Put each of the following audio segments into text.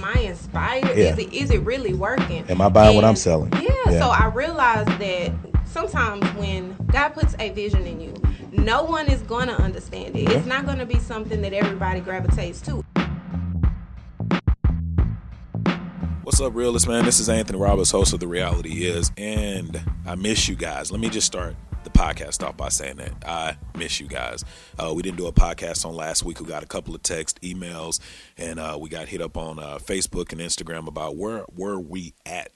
Am I inspired? Yeah. Is it is it really working? Am I buying what I'm selling? Yeah, Yeah. So I realized that sometimes when God puts a vision in you, no one is gonna understand it. It's not gonna be something that everybody gravitates to. What's up, realists, man? This is Anthony Roberts, host of The Reality Is, and I miss you guys. Let me just start the podcast off by saying that I miss you guys. Uh, we didn't do a podcast on last week. We got a couple of text, emails, and uh, we got hit up on uh, Facebook and Instagram about where where we at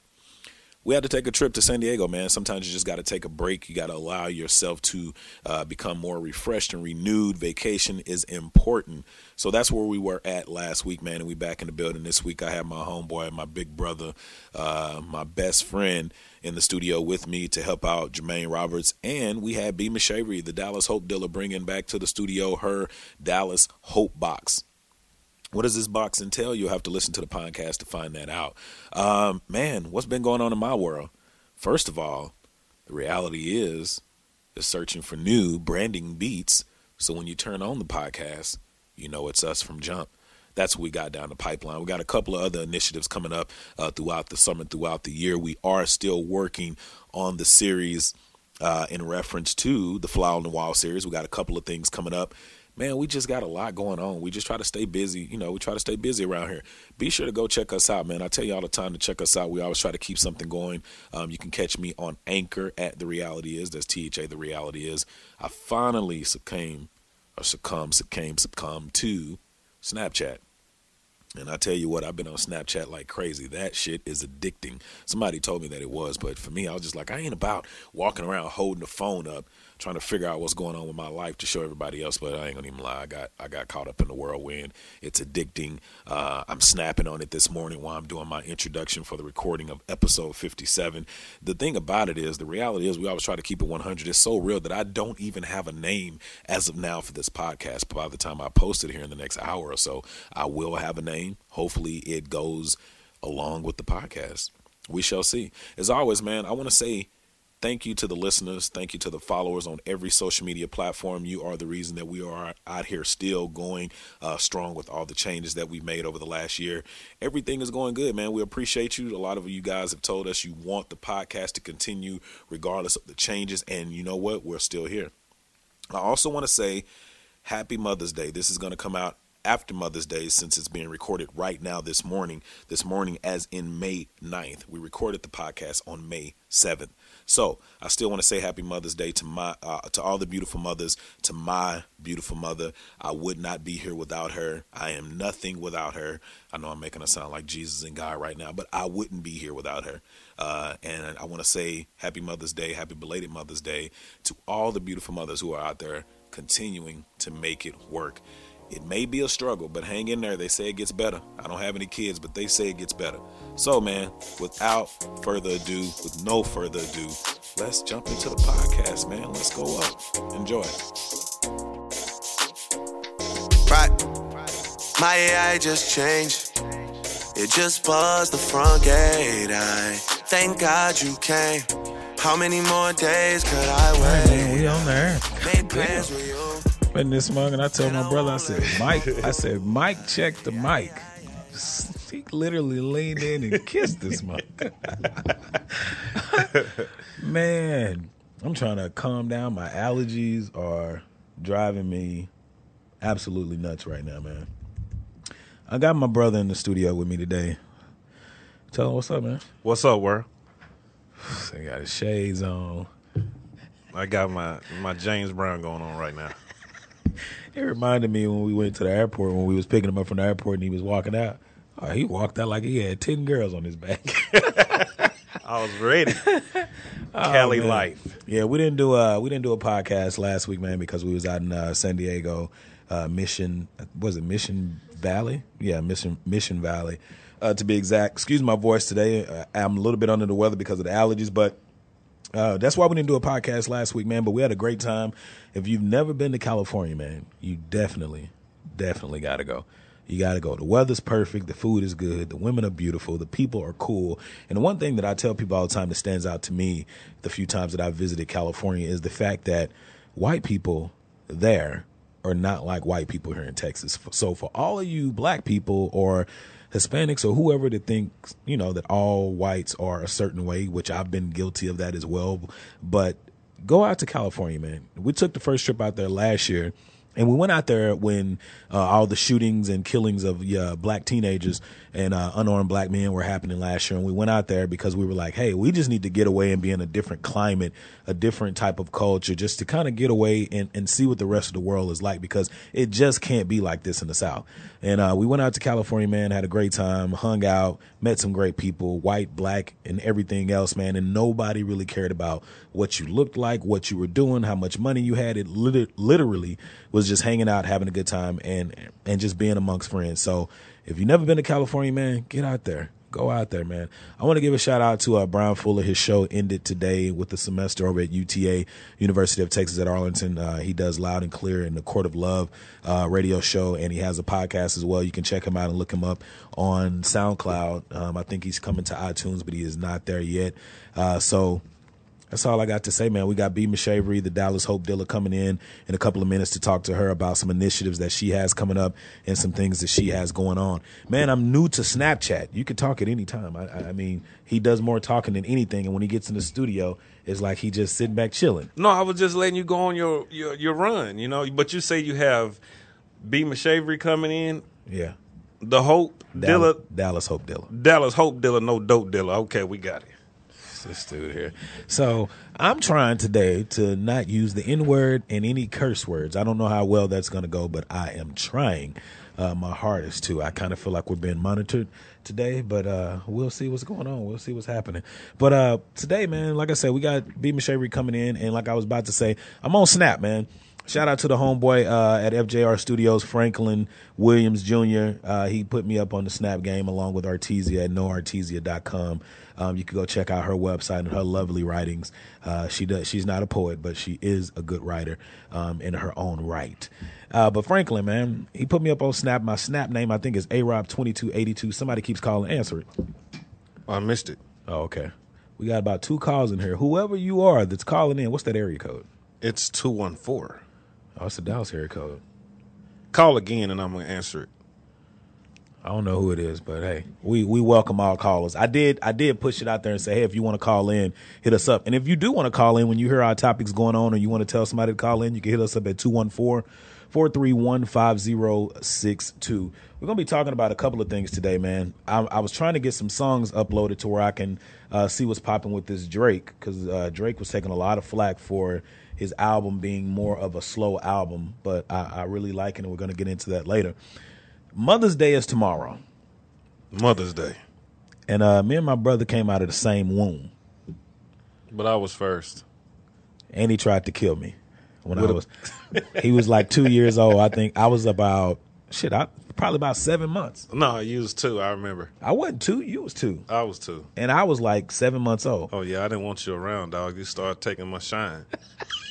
we had to take a trip to San Diego, man. Sometimes you just got to take a break. You got to allow yourself to uh, become more refreshed and renewed. Vacation is important. So that's where we were at last week, man. And we back in the building this week. I have my homeboy, my big brother, uh, my best friend in the studio with me to help out Jermaine Roberts. And we had B. Shavery, the Dallas Hope dealer, bringing back to the studio her Dallas Hope box. What does this box entail? You'll have to listen to the podcast to find that out. Um, man, what's been going on in my world? First of all, the reality is is searching for new branding beats. So when you turn on the podcast, you know it's us from Jump. That's what we got down the pipeline. We got a couple of other initiatives coming up uh, throughout the summer, throughout the year. We are still working on the series uh, in reference to the Fly on the Wall series. We got a couple of things coming up man, we just got a lot going on. We just try to stay busy. You know, we try to stay busy around here. Be sure to go check us out, man. I tell you all the time to check us out. We always try to keep something going. Um, you can catch me on Anchor at The Reality Is. That's T H A, The Reality Is. I finally succumbed, or succumbed, succumbed, succumbed to Snapchat. And I tell you what, I've been on Snapchat like crazy. That shit is addicting. Somebody told me that it was, but for me, I was just like, I ain't about walking around holding the phone up, trying to figure out what's going on with my life to show everybody else. But I ain't gonna even lie, I got I got caught up in the whirlwind. It's addicting. Uh, I'm snapping on it this morning while I'm doing my introduction for the recording of episode 57. The thing about it is, the reality is, we always try to keep it 100. It's so real that I don't even have a name as of now for this podcast. But by the time I post it here in the next hour or so, I will have a name. Hopefully, it goes along with the podcast. We shall see. As always, man, I want to say thank you to the listeners. Thank you to the followers on every social media platform. You are the reason that we are out here still going uh, strong with all the changes that we've made over the last year. Everything is going good, man. We appreciate you. A lot of you guys have told us you want the podcast to continue regardless of the changes. And you know what? We're still here. I also want to say happy Mother's Day. This is going to come out after Mother's Day since it's being recorded right now this morning. This morning, as in May 9th. We recorded the podcast on May 7th. So I still want to say Happy Mother's Day to my uh, to all the beautiful mothers, to my beautiful mother. I would not be here without her. I am nothing without her. I know I'm making her sound like Jesus and God right now, but I wouldn't be here without her. Uh, and I want to say Happy Mother's Day, Happy belated Mother's Day to all the beautiful mothers who are out there continuing to make it work. It may be a struggle, but hang in there. They say it gets better. I don't have any kids, but they say it gets better. So, man, without further ado, with no further ado, let's jump into the podcast, man. Let's go up. Enjoy. Right. My AI just changed. It just buzzed the front gate. I thank God you came. How many more days could I wait? Man, we on there. Made plans with you. In this mug, and I told my brother, I said, Mike, I said, Mike, check the mic. He literally leaned in and kissed this mug. Man, I'm trying to calm down. My allergies are driving me absolutely nuts right now, man. I got my brother in the studio with me today. Tell him what's up, man. What's up, world? He got his shades on. I got my my James Brown going on right now. It reminded me when we went to the airport when we was picking him up from the airport and he was walking out. Oh, he walked out like he had ten girls on his back. I was ready. Cali man. life. yeah, we didn't do a we didn't do a podcast last week, man, because we was out in uh, San Diego uh, Mission. Was it Mission Valley? Yeah, Mission Mission Valley, uh, to be exact. Excuse my voice today. Uh, I'm a little bit under the weather because of the allergies, but uh, that's why we didn't do a podcast last week, man. But we had a great time. If you've never been to California, man, you definitely, definitely got to go. You got to go. The weather's perfect. The food is good. The women are beautiful. The people are cool. And the one thing that I tell people all the time that stands out to me the few times that I've visited California is the fact that white people there are not like white people here in Texas. So for all of you black people or Hispanics or whoever that thinks, you know, that all whites are a certain way, which I've been guilty of that as well. But go out to California, man. We took the first trip out there last year and we went out there when uh, all the shootings and killings of black teenagers and uh, unarmed black men were happening last year. And we went out there because we were like, hey, we just need to get away and be in a different climate, a different type of culture, just to kind of get away and, and see what the rest of the world is like because it just can't be like this in the South. And uh, we went out to California, man, had a great time, hung out, met some great people, white, black, and everything else, man. And nobody really cared about what you looked like, what you were doing, how much money you had. It literally was just hanging out, having a good time, and and just being amongst friends. So if you've never been to California, man, get out there. Go out there, man. I want to give a shout out to uh, Brian Fuller. His show ended today with the semester over at UTA, University of Texas at Arlington. Uh, he does Loud and Clear in the Court of Love uh, radio show, and he has a podcast as well. You can check him out and look him up on SoundCloud. Um, I think he's coming to iTunes, but he is not there yet. Uh, so that's all I got to say, man. We got B. Mishavery, the Dallas Hope dealer, coming in in a couple of minutes to talk to her about some initiatives that she has coming up and some things that she has going on. Man, I'm new to Snapchat. You can talk at any time. I, I mean, he does more talking than anything, and when he gets in the studio, it's like he just sitting back chilling. No, I was just letting you go on your your, your run, you know. But you say you have B. Mishavery coming in. Yeah. The Hope Dallas, dealer. Dallas Hope dealer. Dallas Hope dealer, no dope dealer. Okay, we got it this dude here. So I'm trying today to not use the N word and any curse words. I don't know how well that's going to go, but I am trying uh, my hardest to. I kind of feel like we're being monitored today, but uh, we'll see what's going on. We'll see what's happening. But uh, today, man, like I said, we got B. Mishavery coming in, and like I was about to say, I'm on Snap, man. Shout out to the homeboy uh, at FJR Studios, Franklin Williams Jr. Uh, he put me up on the Snap game along with Artesia at noartesia.com. Um, you can go check out her website and her lovely writings. Uh, she does. She's not a poet, but she is a good writer um, in her own right. Uh, but Franklin, man, he put me up on Snap. My Snap name, I think, is Arob twenty two eighty two. Somebody keeps calling. Answer it. I missed it. Oh, okay. We got about two calls in here. Whoever you are that's calling in, what's that area code? It's two one four. Oh, it's the Dallas area code. Call again, and I'm gonna answer it. I don't know who it is, but hey, we, we welcome all callers. I did I did push it out there and say, hey, if you want to call in, hit us up. And if you do want to call in when you hear our topics going on or you want to tell somebody to call in, you can hit us up at 214 431 5062. We're going to be talking about a couple of things today, man. I, I was trying to get some songs uploaded to where I can uh, see what's popping with this Drake because uh, Drake was taking a lot of flack for his album being more of a slow album, but I, I really like it, and we're going to get into that later. Mother's Day is tomorrow. Mother's Day. And uh, me and my brother came out of the same womb. But I was first. And he tried to kill me when I was. he was like two years old. I think I was about shit. I probably about seven months. No, you was two. I remember. I wasn't two. You was two. I was two. And I was like seven months old. Oh yeah, I didn't want you around, dog. You started taking my shine.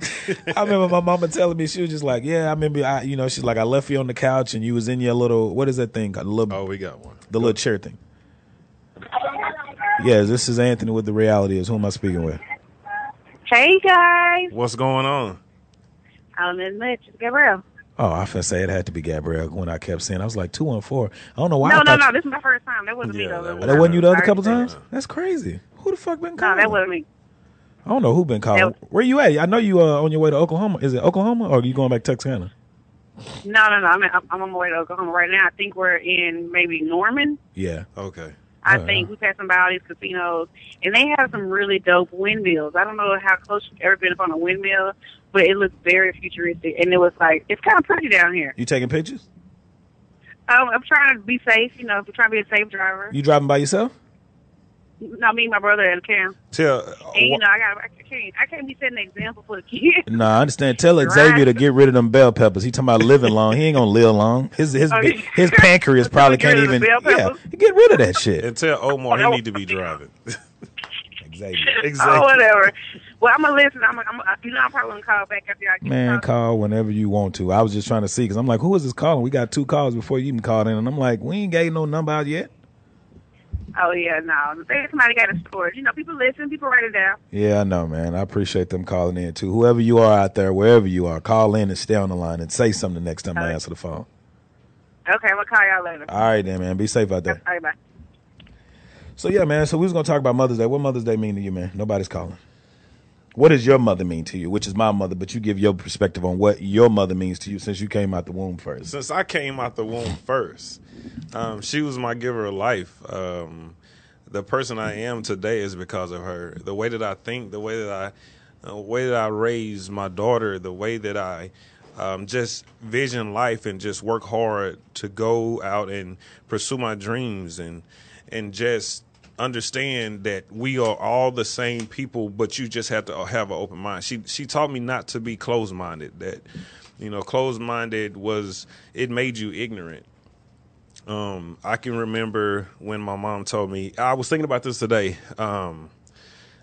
I remember my mama telling me she was just like, "Yeah, I remember. I, you know, she's like, I left you on the couch and you was in your little what is that thing? The little, oh, we got one. The Go. little chair thing. Yes, this is Anthony with the reality is. Who am I speaking with? Hey guys. What's going on? I'm in much. Gabrielle. Oh, I was say it had to be Gabrielle when I kept saying I was like two one four. I don't know why. No, no, no. This is my first time. That wasn't yeah, me though. That, that wasn't you the other couple times. That's crazy. Who the fuck been calling? No, that wasn't me. I don't know who been calling. Where you at? I know you uh, on your way to Oklahoma. Is it Oklahoma or are you going back to Texarkana? No, no, no. I'm, I'm on my way to Oklahoma right now. I think we're in maybe Norman. Yeah. Okay. I oh, think yeah. we passing by all these casinos, and they have some really dope windmills. I don't know how close you've ever been up on a windmill, but it looks very futuristic, and it was like it's kind of pretty down here. You taking pictures? Um, I'm trying to be safe. You know, I'm trying to be a safe driver. You driving by yourself? No, me, and my brother, and Cam. Tell And you know, I got I can't I can't be setting an example for the kids. No, I understand. Tell Right. Xavier to get rid of them bell peppers. He talking about living long. He ain't gonna live long. His his Oh, yeah. his pancreas probably can't even. Yeah, get rid of that shit. and tell Omar he oh, need to be driving. Xavier. Oh, whatever. Well, I'm gonna listen. I'm, I'm, you know, I'm probably gonna call back after y'all get Man, talking. call whenever you want to. I was just trying to see because I'm like, who is this calling? We got two calls before you even called in, and I'm like, we ain't gave no number out yet. Oh yeah, no. Say somebody got a storage. You know, people listen. People write it down. Yeah, I know, man. I appreciate them calling in too. Whoever you are out there, wherever you are, call in and stay on the line and say something the next time I Okay. answer the phone. Okay, I'm gonna call y'all later. All right, then, man. Be safe out there. All right, bye. So yeah, man. So we was gonna talk about Mother's Day. What Mother's Day mean to you, man? Nobody's calling. What does your mother mean to you? Which is my mother, but you give your perspective on what your mother means to you since you came out the womb first. Since I came out the womb first, um, she was my giver of life. Um, the person I am today is because of her. The way that I think, the way that I, the way that I raise my daughter, the way that I um, just vision life and just work hard to go out and pursue my dreams and and just understand that we are all the same people, but you just have to have an open mind. She she taught me not to be closed minded. That you know, closed minded was it made you ignorant. Um, I can remember when my mom told me. I was thinking about this today. Um,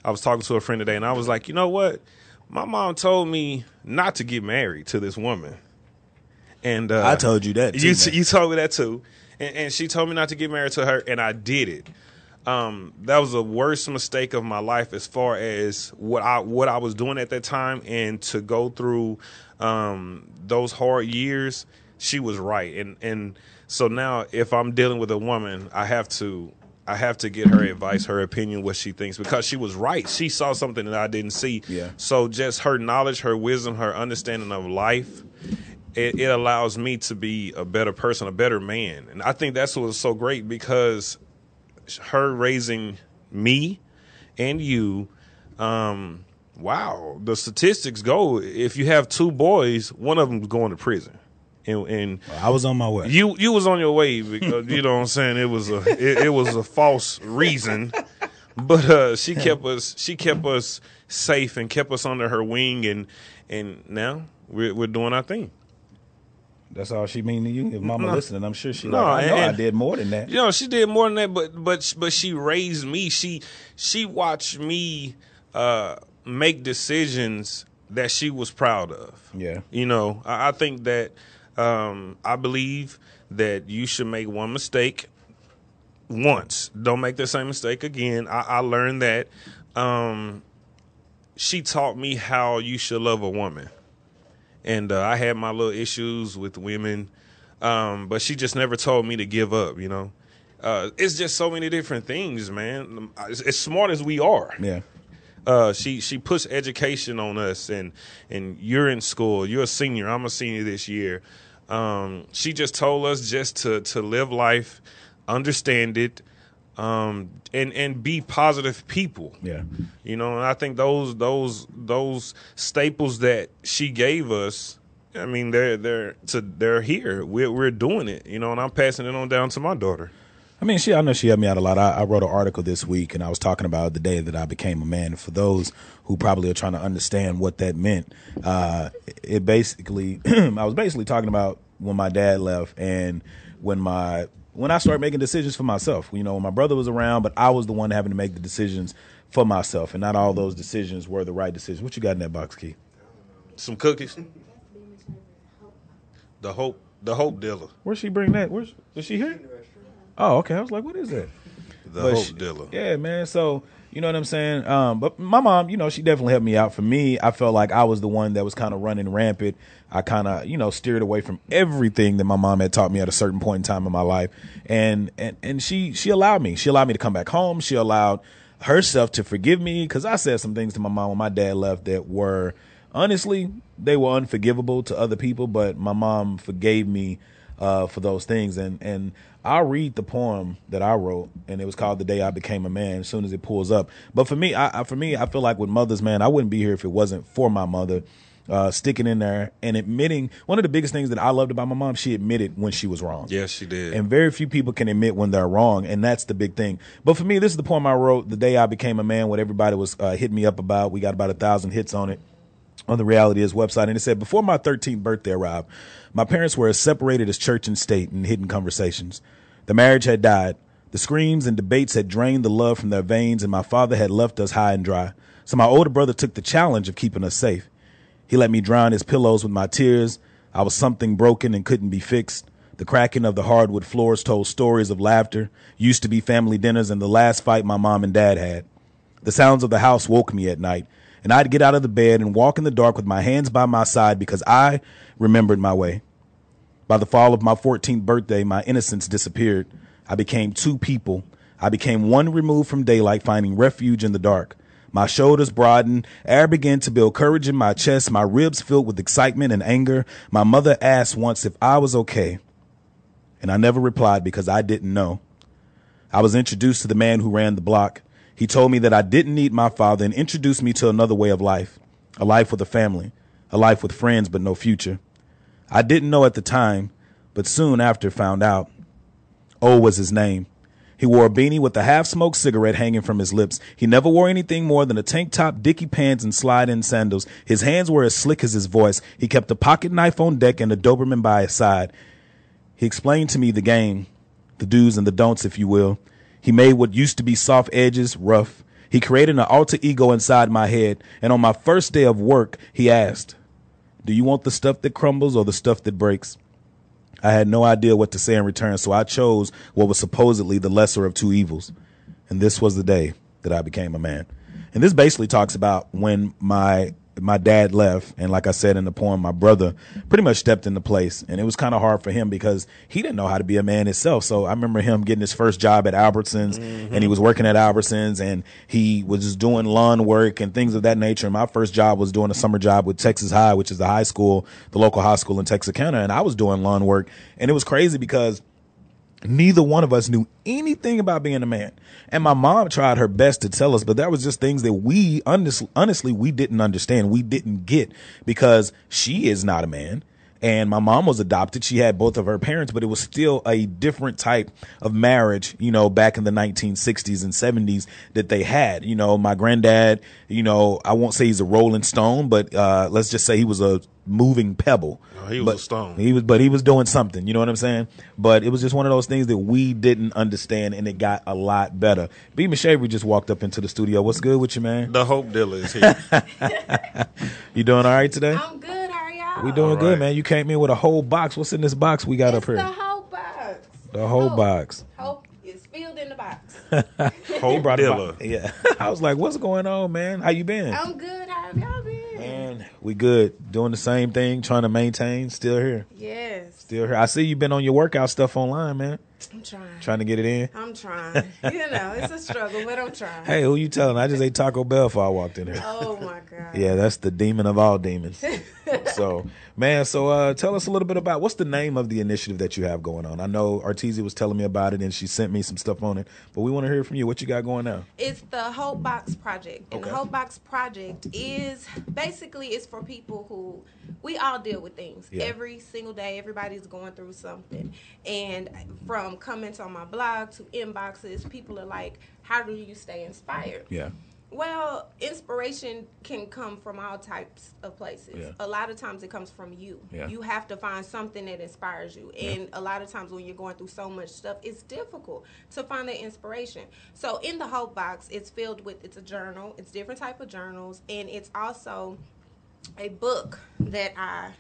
I was talking to a friend today, and I was like, you know what? My mom told me not to get married to this woman. And uh, I told you that, too, you man. you told me that too, and, and she told me not to get married to her, and I did it. Um, that was the worst mistake of my life as far as what I what I was doing at that time, and to go through um, those hard years. She was right, and and so now if I'm dealing with a woman, I have to I have to get her advice, her opinion, what she thinks, because she was right. She saw something that I didn't see. Yeah. So just her knowledge, her wisdom, her understanding of life, it, it allows me to be a better person, a better man. And I think that's what's so great because her raising me and you, um, wow, the statistics go. If you have two boys, one of them's going to prison. And, and I was on my way. you you was on your way because you know what I'm saying it was a it, it was a false reason, but uh, she kept us she kept us safe and kept us under her wing and and now we're we're doing our thing. That's all she mean to you. If Mama No. listening, I'm sure she No, like. I know I did more than that. You know, she did more than that, but but but she raised me. She she watched me uh, make decisions that she was proud of. Yeah. You know, I, I think that um, I believe that you should make one mistake once. Don't make the same mistake again. I, I learned that. Um, she taught me how you should love a woman and uh, I had my little issues with women, um, but she just never told me to give up. You know, uh, it's just so many different things, man. As, as smart as we are, Yeah. uh, she she puts education on us, and and you're in school, you're a senior, I'm a senior this year. Um, she just told us just to to live life, understand it, um, and and be positive people. Yeah. You know, and I think those those those staples that she gave us, I mean, they're they're to they're here. We're we're doing it. You know, and I'm passing it on down to my daughter. I mean, she. I know she helped me out a lot. I, I wrote an article this week, and I was talking about the day that I became a man. For those who probably are trying to understand what that meant, uh, it basically, I was basically talking about when my dad left and when my when I started making decisions for myself. You know, when my brother was around, but I was the one having to make the decisions for myself, and not all those decisions were the right decisions. What you got in that box, Key? Some cookies. The hope, the hope dealer, Where's she bring that? Where's is she here? Oh, okay. I was like, what is that? the But hope she- dealer. Yeah, man. So you know what I'm saying. Um, but my mom, you know, she definitely helped me out. For me, I felt like I was the one that was kind of running rampant. I kind of, you know, steered away from everything that my mom had taught me at a certain point in time in my life, and and and she she allowed me. She allowed me to come back home. She allowed herself to forgive me because I said some things to my mom when my dad left that were honestly they were unforgivable to other people, but my mom forgave me uh, for those things. And and I'll read the poem that I wrote, and it was called "The Day I Became a Man." As soon as it pulls up, but for me, I, I for me, I feel like with mothers, man, I wouldn't be here if it wasn't for my mother. uh, sticking in there and admitting. One of the biggest things that I loved about my mom, she admitted when she was wrong. Yes, she did. And very few people can admit when they're wrong, and that's the big thing. But for me, this is the poem I wrote the day I became a man. What everybody was uh, hitting me up about. We got about a thousand hits on it on the Reality Is website, and it said, "Before my 13th birthday arrived, my parents were as separated as church and state in hidden conversations. The marriage had died." The screams and debates had drained the love from their veins, and my father had left us high and dry. So my older brother took the challenge of keeping us safe. He let me drown his pillows with my tears. I was something broken and couldn't be fixed. The cracking of the hardwood floors told stories of laughter, used to be family dinners, and the last fight my mom and dad had. The sounds of the house woke me at night, and I'd get out of the bed and walk in the dark with my hands by my side because I remembered my way. By the fall of my 14th birthday, my innocence disappeared. I became two people. I became one removed from daylight, finding refuge in the dark. My shoulders broadened, air began to build courage in my chest, my ribs filled with excitement and anger. My mother asked once if I was okay, and I never replied because I didn't know. I was introduced to the man who ran the block. He told me that I didn't need my father and introduced me to another way of life, a life with a family, a life with friends but no future. I didn't know at the time, but soon after found out. O was his name. He wore a beanie with a half smoked cigarette hanging from his lips. He never wore anything more than a tank top, dicky pants, and slide in sandals. His hands were as slick as his voice. He kept a pocket knife on deck and a Doberman by his side. He explained to me the game, the do's and the don'ts, if you will. He made what used to be soft edges rough. He created an alter ego inside my head. And on my first day of work, he asked, Do you want the stuff that crumbles or the stuff that breaks? I had no idea what to say in return, so I chose what was supposedly the lesser of two evils. And this was the day that I became a man. And this basically talks about when my my dad left and like I said in the poem my brother pretty much stepped into place and it was kind of hard for him because he didn't know how to be a man himself. So I remember him getting his first job at Albertsons mm-hmm. and he was working at Albertsons and he was just doing lawn work and things of that nature. And my first job was doing a summer job with Texas High which is the high school the local high school in Texarkana and I was doing lawn work. And it was crazy because Neither one of us knew anything about being a man. And my mom tried her best to tell us, but that was just things that we honestly, we didn't understand. We didn't get because she is not a man and my mom was adopted. She had both of her parents, but it was still a different type of marriage, you know, back in the 1960s and 70s that they had. You know, my granddad, you know, I won't say he's a rolling stone, but uh, let's just say he was a moving pebble. Oh, he was but a stone. He was, but he was doing something. You know what I'm saying? But it was just one of those things that we didn't understand, and it got a lot better. B. Shavery just walked up into the studio. What's good with you, man? The Hope Dealer is here. you doing all right today? I'm good. How are y'all? We doing right. good, man. You came in with a whole box. What's in this box we got it's up here? The whole box. The whole hope. box. Hope is filled in the box. Hope dealer. Yeah. I was like, what's going on, man? How you been? I'm good. How have y'all been? Man, we good. Doing the same thing, trying to maintain. Still here. Yes. Still here. I see you've been on your workout stuff online, man. I'm trying. Trying to get it in. I'm trying. you know, it's a struggle, but I'm trying. Hey, who you telling? I just ate Taco Bell before I walked in here. Oh my god. Yeah, that's the demon of all demons. so, man, so uh, tell us a little bit about what's the name of the initiative that you have going on. I know Artesia was telling me about it, and she sent me some stuff on it. But we want to hear from you. What you got going now? It's the Hope Box Project, and Okay. the Hope Box Project is basically it's for people who we all deal with things Yeah. every single day. Everybody's going through something, and from comments on my blog to inboxes, people are like, "How do you stay inspired?" Yeah. Well, inspiration can come from all types of places. Yeah. A lot of times it comes from you. Yeah. You have to find something that inspires you. And a lot of times when you're going through so much stuff, it's difficult to find that inspiration. So in the Hope Box, it's filled with it's a journal, it's different type of journals, and it's also a book that I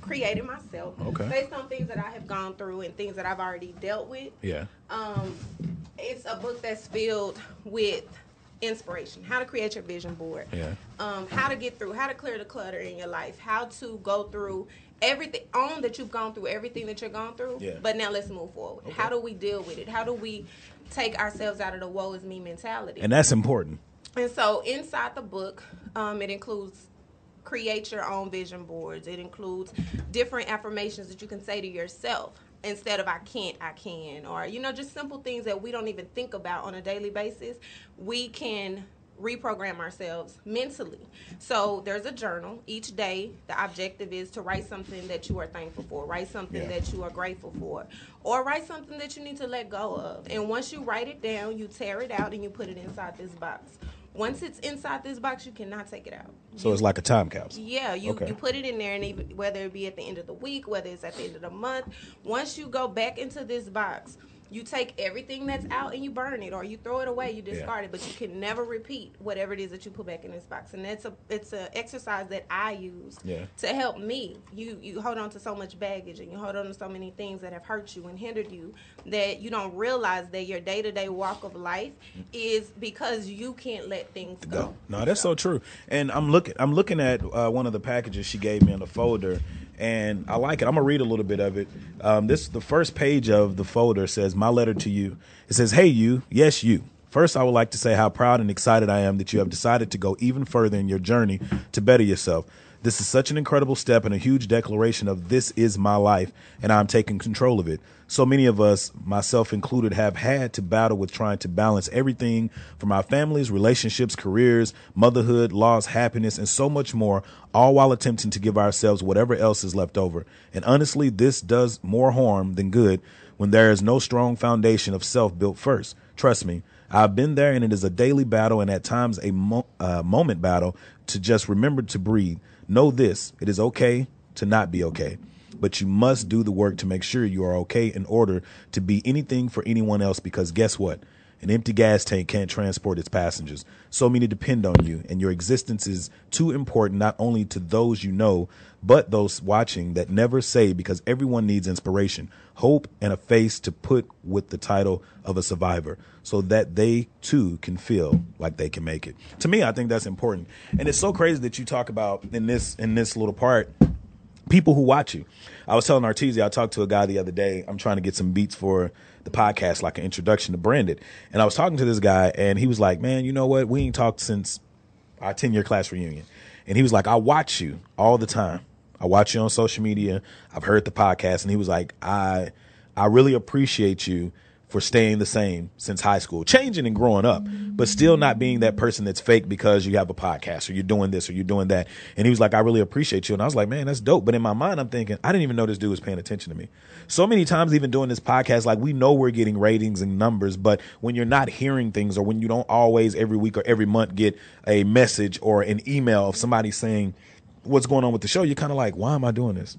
created myself Okay. based on things that I have gone through and things that I've already dealt with Yeah. um, it's a book that's filled with inspiration how to create your vision board Yeah. um, how to get through how to clear the clutter in your life how to go through everything own that you've gone through everything that you're going through Yeah. but now let's move forward how do we deal with it how do we take ourselves out of the woe is me mentality And that's important. and so inside the book, um, it includes create your own vision boards. It includes different affirmations that you can say to yourself instead of I can't, I can, or you know, just simple things that we don't even think about on a daily basis. We can reprogram ourselves mentally. So there's a journal. Each day, the objective is to write something that you are thankful for, write something Yeah. that you are grateful for, or write something that you need to let go of. And once you write it down, you tear it out and you put it inside this box. Once it's inside this box, you cannot take it out. So it's like a time capsule. Yeah, you, Okay. you put it in there, and even, whether it be at the end of the week, whether it's at the end of the month, once you go back into this box, you take everything that's out and you burn it, or you throw it away, you discard it. But you can never repeat whatever it is that you put back in this box, and that's a it's an exercise that I use Yeah. to help me. You you hold on to so much baggage, and you hold on to so many things that have hurt you and hindered you that you don't realize that your day to day walk of life is because you can't let things go. go. No, that's so true. And I'm looking. I'm looking at uh, one of the packages she gave me in the folder, and I like it. I'm gonna read a little bit of it. Um, this the first page of the folder says, "My letter to you." It says, "Hey, you. Yes, you." First, I would like to say how proud and excited I am that you have decided to go even further in your journey to better yourself. This is such an incredible step and a huge declaration of this is my life and I'm taking control of it. So many of us, myself included, have had to battle with trying to balance everything from our families, relationships, careers, motherhood, loss, happiness, and so much more, all while attempting to give ourselves whatever else is left over. And honestly, this does more harm than good when there is no strong foundation of self built first. Trust me, I've been there, and it is a daily battle and at times a mo- uh, moment battle to just remember to breathe. Know this it is okay to not be okay, but you must do the work to make sure you are okay in order to be anything for anyone else because guess what? An empty gas tank can't transport its passengers. So many depend on you, and your existence is too important not only to those you know, but those watching that never say because everyone needs inspiration, hope, and a face to put with the title of a survivor so that they too can feel like they can make it. To me, I think that's important. And it's so crazy that you talk about in this in this little part people who watch you. I was telling Artesia, I talked to a guy the other day. I'm trying to get some beats for the podcast, like an introduction to Branded. And I was talking to this guy, and he was like, Man, you know what? We ain't talked since our 10 year class reunion. And he was like, I watch you all the time. I watch you on social media. I've heard the podcast. And he was like, I, I really appreciate you for staying the same since high school, changing and growing up, but still not being that person that's fake because you have a podcast or you're doing this or you're doing that. And he was like, I really appreciate you. And I was like, man, that's dope. But in my mind, I'm thinking, I didn't even know this dude was paying attention to me. So many times, even doing this podcast, like we know we're getting ratings and numbers, but when you're not hearing things or when you don't always every week or every month get a message or an email of somebody saying what's going on with the show, you're kind of like, why am I doing this?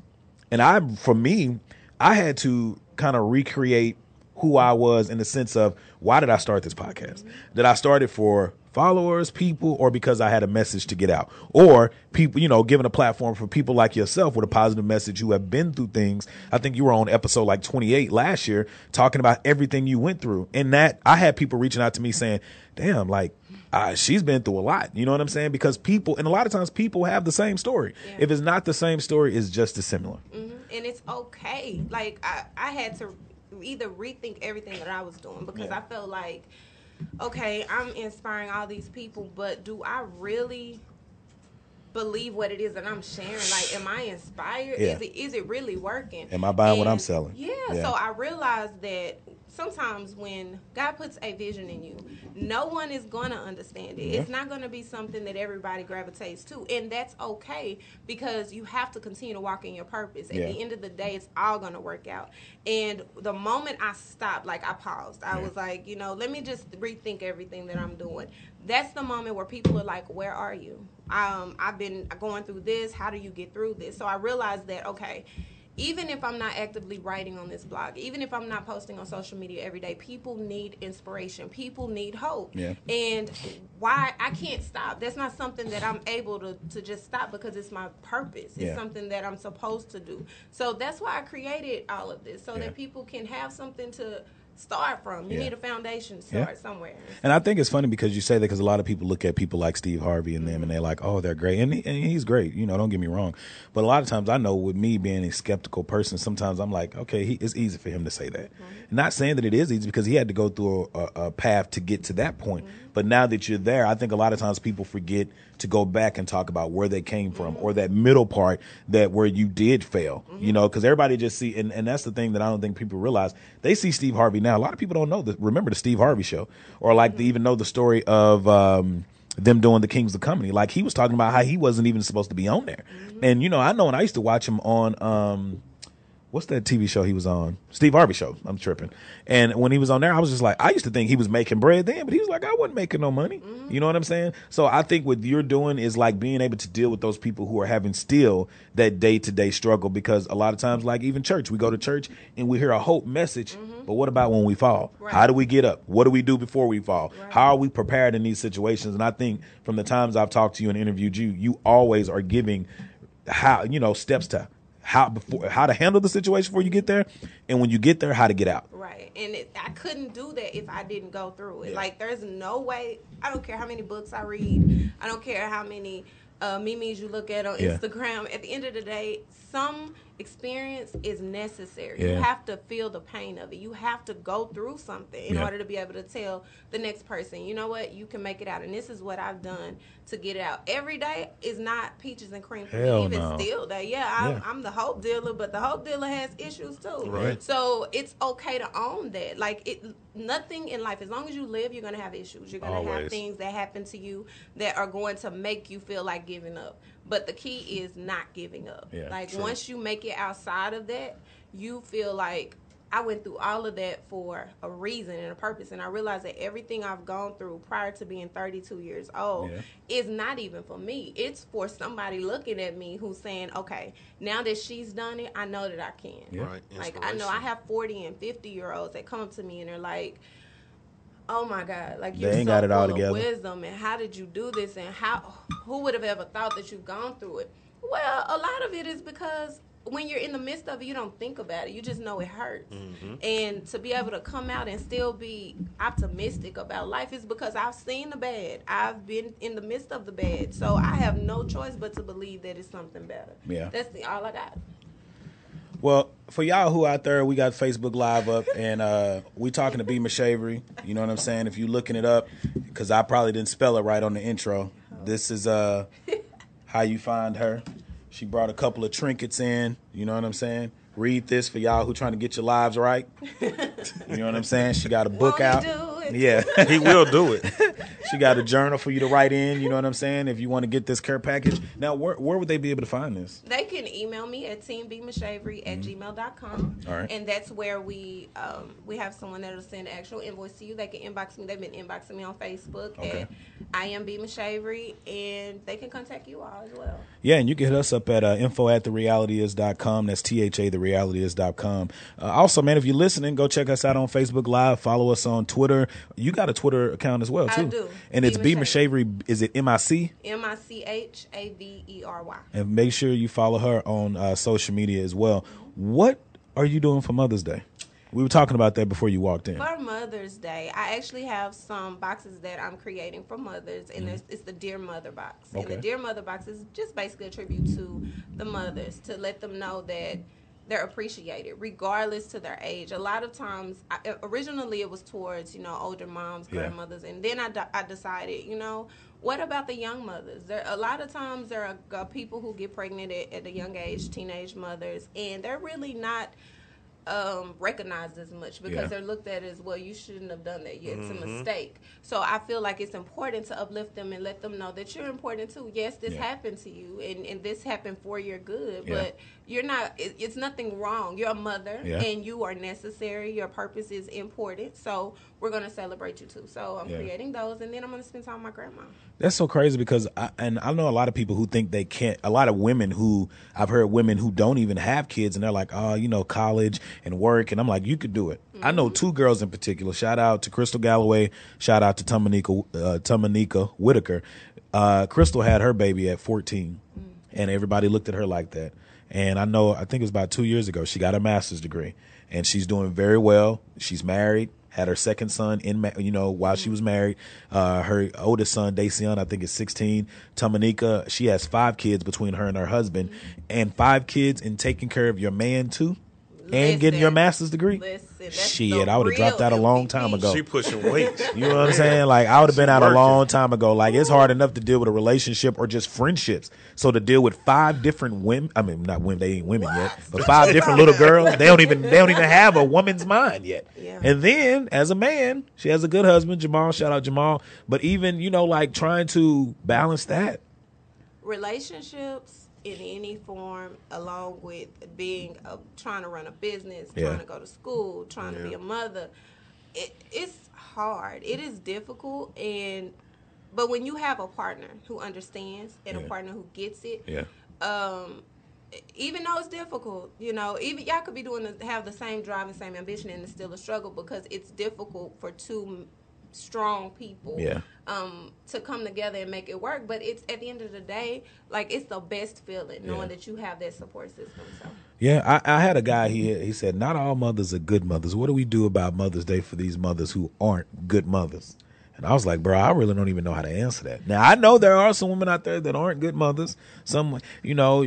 And I, for me, I had to kind of recreate who I was in the sense of why did I start this podcast? Did I start it for followers, people, or because I had a message to get out? Or people, you know, giving a platform for people like yourself with a positive message who have been through things. I think you were on episode like 28 last year talking about everything you went through. And that I had people reaching out to me saying, damn, like, uh, she's been through a lot. You know what I'm saying? Because people, and a lot of times people have the same story. If it's not the same story, it's just as similar. and it's okay. Like I, I had to either rethink everything that I was doing because Yeah. I felt like, okay, I'm inspiring all these people, but do I really believe what it is that I'm sharing? Like, am I inspired? Yeah. Is it is it really working? Am I buying what I'm selling? Yeah, Yeah. So I realized that sometimes when God puts a vision in you, no one is gonna understand it. It's not gonna be something that everybody gravitates to, and that's okay because you have to continue to walk in your purpose. At Yeah. the end of the day, it's all gonna work out. And the moment I stopped, like I paused, I was like, you know, let me just rethink everything that I'm doing. That's the moment where people are like, where are you? Um, I've been going through this. How do you get through this? So I realized that okay even if I'm not actively writing on this blog, even if I'm not posting on social media every day, people need inspiration. People need hope. Yeah. And why I can't stop. That's not something that I'm able to, to just stop because it's my purpose. It's Yeah. something that I'm supposed to do. So that's why I created all of this so Yeah. that people can have something to start from. You Yeah. need a foundation to Yeah. start somewhere. And I think it's funny because you say that because a lot of people look at people like Steve Harvey and them mm-hmm. and they're like, oh, they're great. And, he, and he's great. You know, don't get me wrong. But a lot of times I know with me being a skeptical person, sometimes I'm like, okay, he, it's easy for him to say that. Mm-hmm. Not saying that it is easy because he had to go through a, a, a path to get to that point. Mm-hmm. But now that you're there, I think a lot of times people forget to go back and talk about where they came from or that middle part that where you did fail, you know, because everybody just see, and, and that's the thing that I don't think people realize. They see Steve Harvey now. A lot of people don't know that, remember the Steve Harvey show or like they even know the story of, um, them doing the Kings of Comedy. Like he was talking about how he wasn't even supposed to be on there. And you know, I know, and I used to watch him on um, what's that TV show he was on? Steve Harvey show. I'm tripping. And when he was on there, I was just like, I used to think he was making bread then, but he was like, I wasn't making no money. You know what I'm saying? So I think what you're doing is like being able to deal with those people who are having still that day to day struggle because a lot of times, like even church, we go to church and we hear a hope message, mm-hmm. but what about when we fall? How do we get up? What do we do before we fall? How are we prepared in these situations? And I think from the times I've talked to you and interviewed you, you always are giving how you know steps to how before how to handle the situation before you get there, and when you get there, how to get out. Right. And it, I couldn't do that if I didn't go through it. Like, there's no way, I don't care how many books I read, I don't care how many uh, memes you look at on Yeah. Instagram. At the end of the day, some experience is necessary. Yeah. You have to feel the pain of it. You have to go through something in Yeah. order to be able to tell the next person, you know what, you can make it out. And this is what I've done to get it out. Every day is not peaches and cream for Hell me. Even no. still, that yeah, I'm, Yeah. I'm the hope dealer, but the hope dealer has issues too. Right. So it's okay to own that. Like it, nothing in life. As long as you live, you're gonna have issues. You're gonna have things that happen to you that are going to make you feel like giving up. But the key is not giving up. Yeah, like true. once you make it outside of that, you feel like I went through all of that for a reason and a purpose. And I realized that everything I've gone through prior to being 32 years old Yeah. is not even for me. It's for somebody looking at me who's saying, okay, now that she's done it, I know that I can. Yeah. Right. Like I know I have 40 and 50 year olds that come up to me and they're like, "Oh my God, like They you're ain't so got it all together." wisdom, and how did you do this? And how who would have ever thought that you've gone through it?" Well, a lot of it is because when you're in the midst of it, you don't think about it. You just know it hurts. Mm-hmm. And to be able to come out and still be optimistic about life is because I've seen the bad. I've been in the midst of the bad. So I have no choice but to believe that it's something better. Yeah. That's the, all I got. Well, for y'all who out there, we got Facebook Live up, and uh, we talking to Beamer Shavery. You know what I'm saying? If you looking it up, because I probably didn't spell it right on the intro. This is uh, how you find her. She brought a couple of trinkets in. You know what I'm saying? Read this for y'all who trying to get your lives right. You know what I'm saying? She got a book out. Do it? Yeah, He will do it. she got a journal for you to write in. You know what I'm saying? If you want to get this care package. Now, where where would they be able to find this? They can email me at teambeamashavery at gmail.com. All right. And that's where we um, we have someone that'll send an actual invoice to you. They can inbox me. They've been inboxing me on Facebook Okay. at I am Beamer Shavery, and they can contact you all as well. Yeah, and you can hit us up at uh, info at therealityis.com. That's T H A, therealityis.com. Uh, also, man, if you're listening, go check us out on Facebook Live. Follow us on Twitter. You got a Twitter account as well, I too. do. And it's Beamer Beamer Shavery. Is it M I C? M I C H A V E R Y. And make sure you follow her on uh, social media as well. What are you doing for Mother's Day? We were talking about that before you walked in. For Mother's Day, I actually have some boxes that I'm creating for mothers, and there's it's the Dear Mother box. And Mm-hmm. The Dear Mother box is just basically a tribute to the mothers to let them know that they're appreciated regardless to their age. A lot of times, I, originally it was towards you know older moms, Yeah. grandmothers, and then I, I decided you know. What about the young mothers? There, a lot of times there are uh, people who get pregnant at, at a young age, teenage mothers, and they're really not um, recognized as much because Yeah. they're looked at as well. You shouldn't have done that. It's a mistake. So I feel like it's important to uplift them and let them know that you're important too. Yes, this Yeah. happened to you, and, and this happened for your good. Yeah. But you're not. It, it's nothing wrong. You're a mother, and you are necessary. Your purpose is important. So we're gonna celebrate you too. So I'm Yeah. creating those, and then I'm gonna spend time with my grandma. That's so crazy because I, and I know a lot of people who think they can't. A lot of women who I've heard women who don't even have kids and they're like, oh, you know, college and work, and I'm like, you could do it. I know two girls in particular. Shout out to Crystal Galloway. Shout out to Tumanika uh, Tumanika Whitaker. Uh, Crystal had her baby at 14, and everybody looked at her like that. And I know, I think it was about two years ago, she got a master's degree, and she's doing very well. She's married had her second son in, you know, while she was married. Uh, her oldest son, Dacian, I think is 16. Tamanika, she has five kids between her and her husband, and five kids and taking care of your man too. And getting your master's degree. Listen, Shit, I would have dropped real out a long MVP. time ago. She pushing weight. You know what I'm saying? Like I would have been She out a long time ago. Like it's hard enough to deal with a relationship or just friendships. So to deal with five different women, I mean not women, they ain't women yet, but five different little girls, they don't even they don't even have a woman's mind yet. Yeah. And then as a man, she has a good husband, Jamal. Shout out Jamal. But even you know like trying to balance that. relationships in any form, along with being a, trying to run a business, Yeah. trying to go to school, trying to be a mother, it, it's hard. It is difficult, and but when you have a partner who understands and Yeah. a partner who gets it, Yeah. um, even though it's difficult, you know, even y'all could be doing the, have the same drive and same ambition, and it's still a struggle because it's difficult for two strong people Yeah. um to come together and make it work but it's at the end of the day like it's the best feeling knowing Yeah. that you have that support system so Yeah, I, I had a guy. here. he said, "Not all mothers are good mothers. What do we do about Mother's Day for these mothers who aren't good mothers?" And I was like, "Bro, I really don't even know how to answer that." Now I know there are some women out there that aren't good mothers. Some, you know,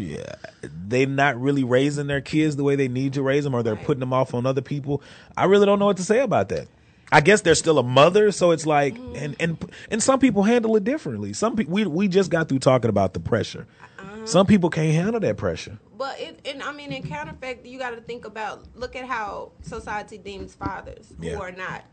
they're not really raising their kids the way they need to raise them, or they're putting them off on other people. I really don't know what to say about that. I guess they're still a mother, so it's like, and and and some people handle it differently. Some people we we just got through talking about the pressure. Uh-huh. Some people can't handle that pressure. but it and i mean in counterfact you got to think about look at how society deems fathers Yeah. who are not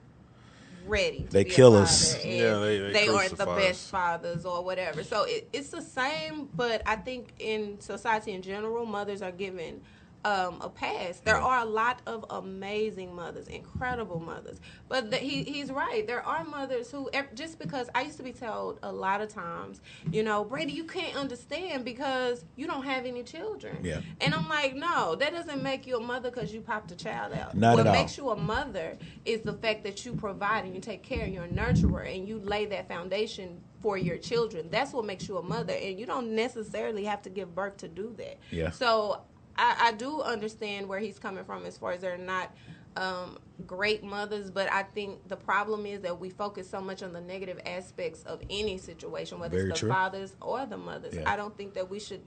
ready to They be kill father, us. Yeah, they- they aren't the best fathers or whatever so it, it's the same but i think in society in general mothers are given um, a pass. There are a lot of amazing mothers, incredible mothers. But the, he, he's right. There are mothers who, just because I used to be told a lot of times, you know, Brady, you can't understand because you don't have any children. Yeah. And I'm like, no, that doesn't make you a mother because you popped a child out. Not what at all. makes you a mother is the fact that you provide and you take care and you're a nurturer and you lay that foundation for your children. That's what makes you a mother. And you don't necessarily have to give birth to do that. Yeah. So I, I do understand where he's coming from as far as they're not um, great mothers, but I think the problem is that we focus so much on the negative aspects of any situation, whether Very it's the true. fathers or the mothers. Yeah. I don't think that we should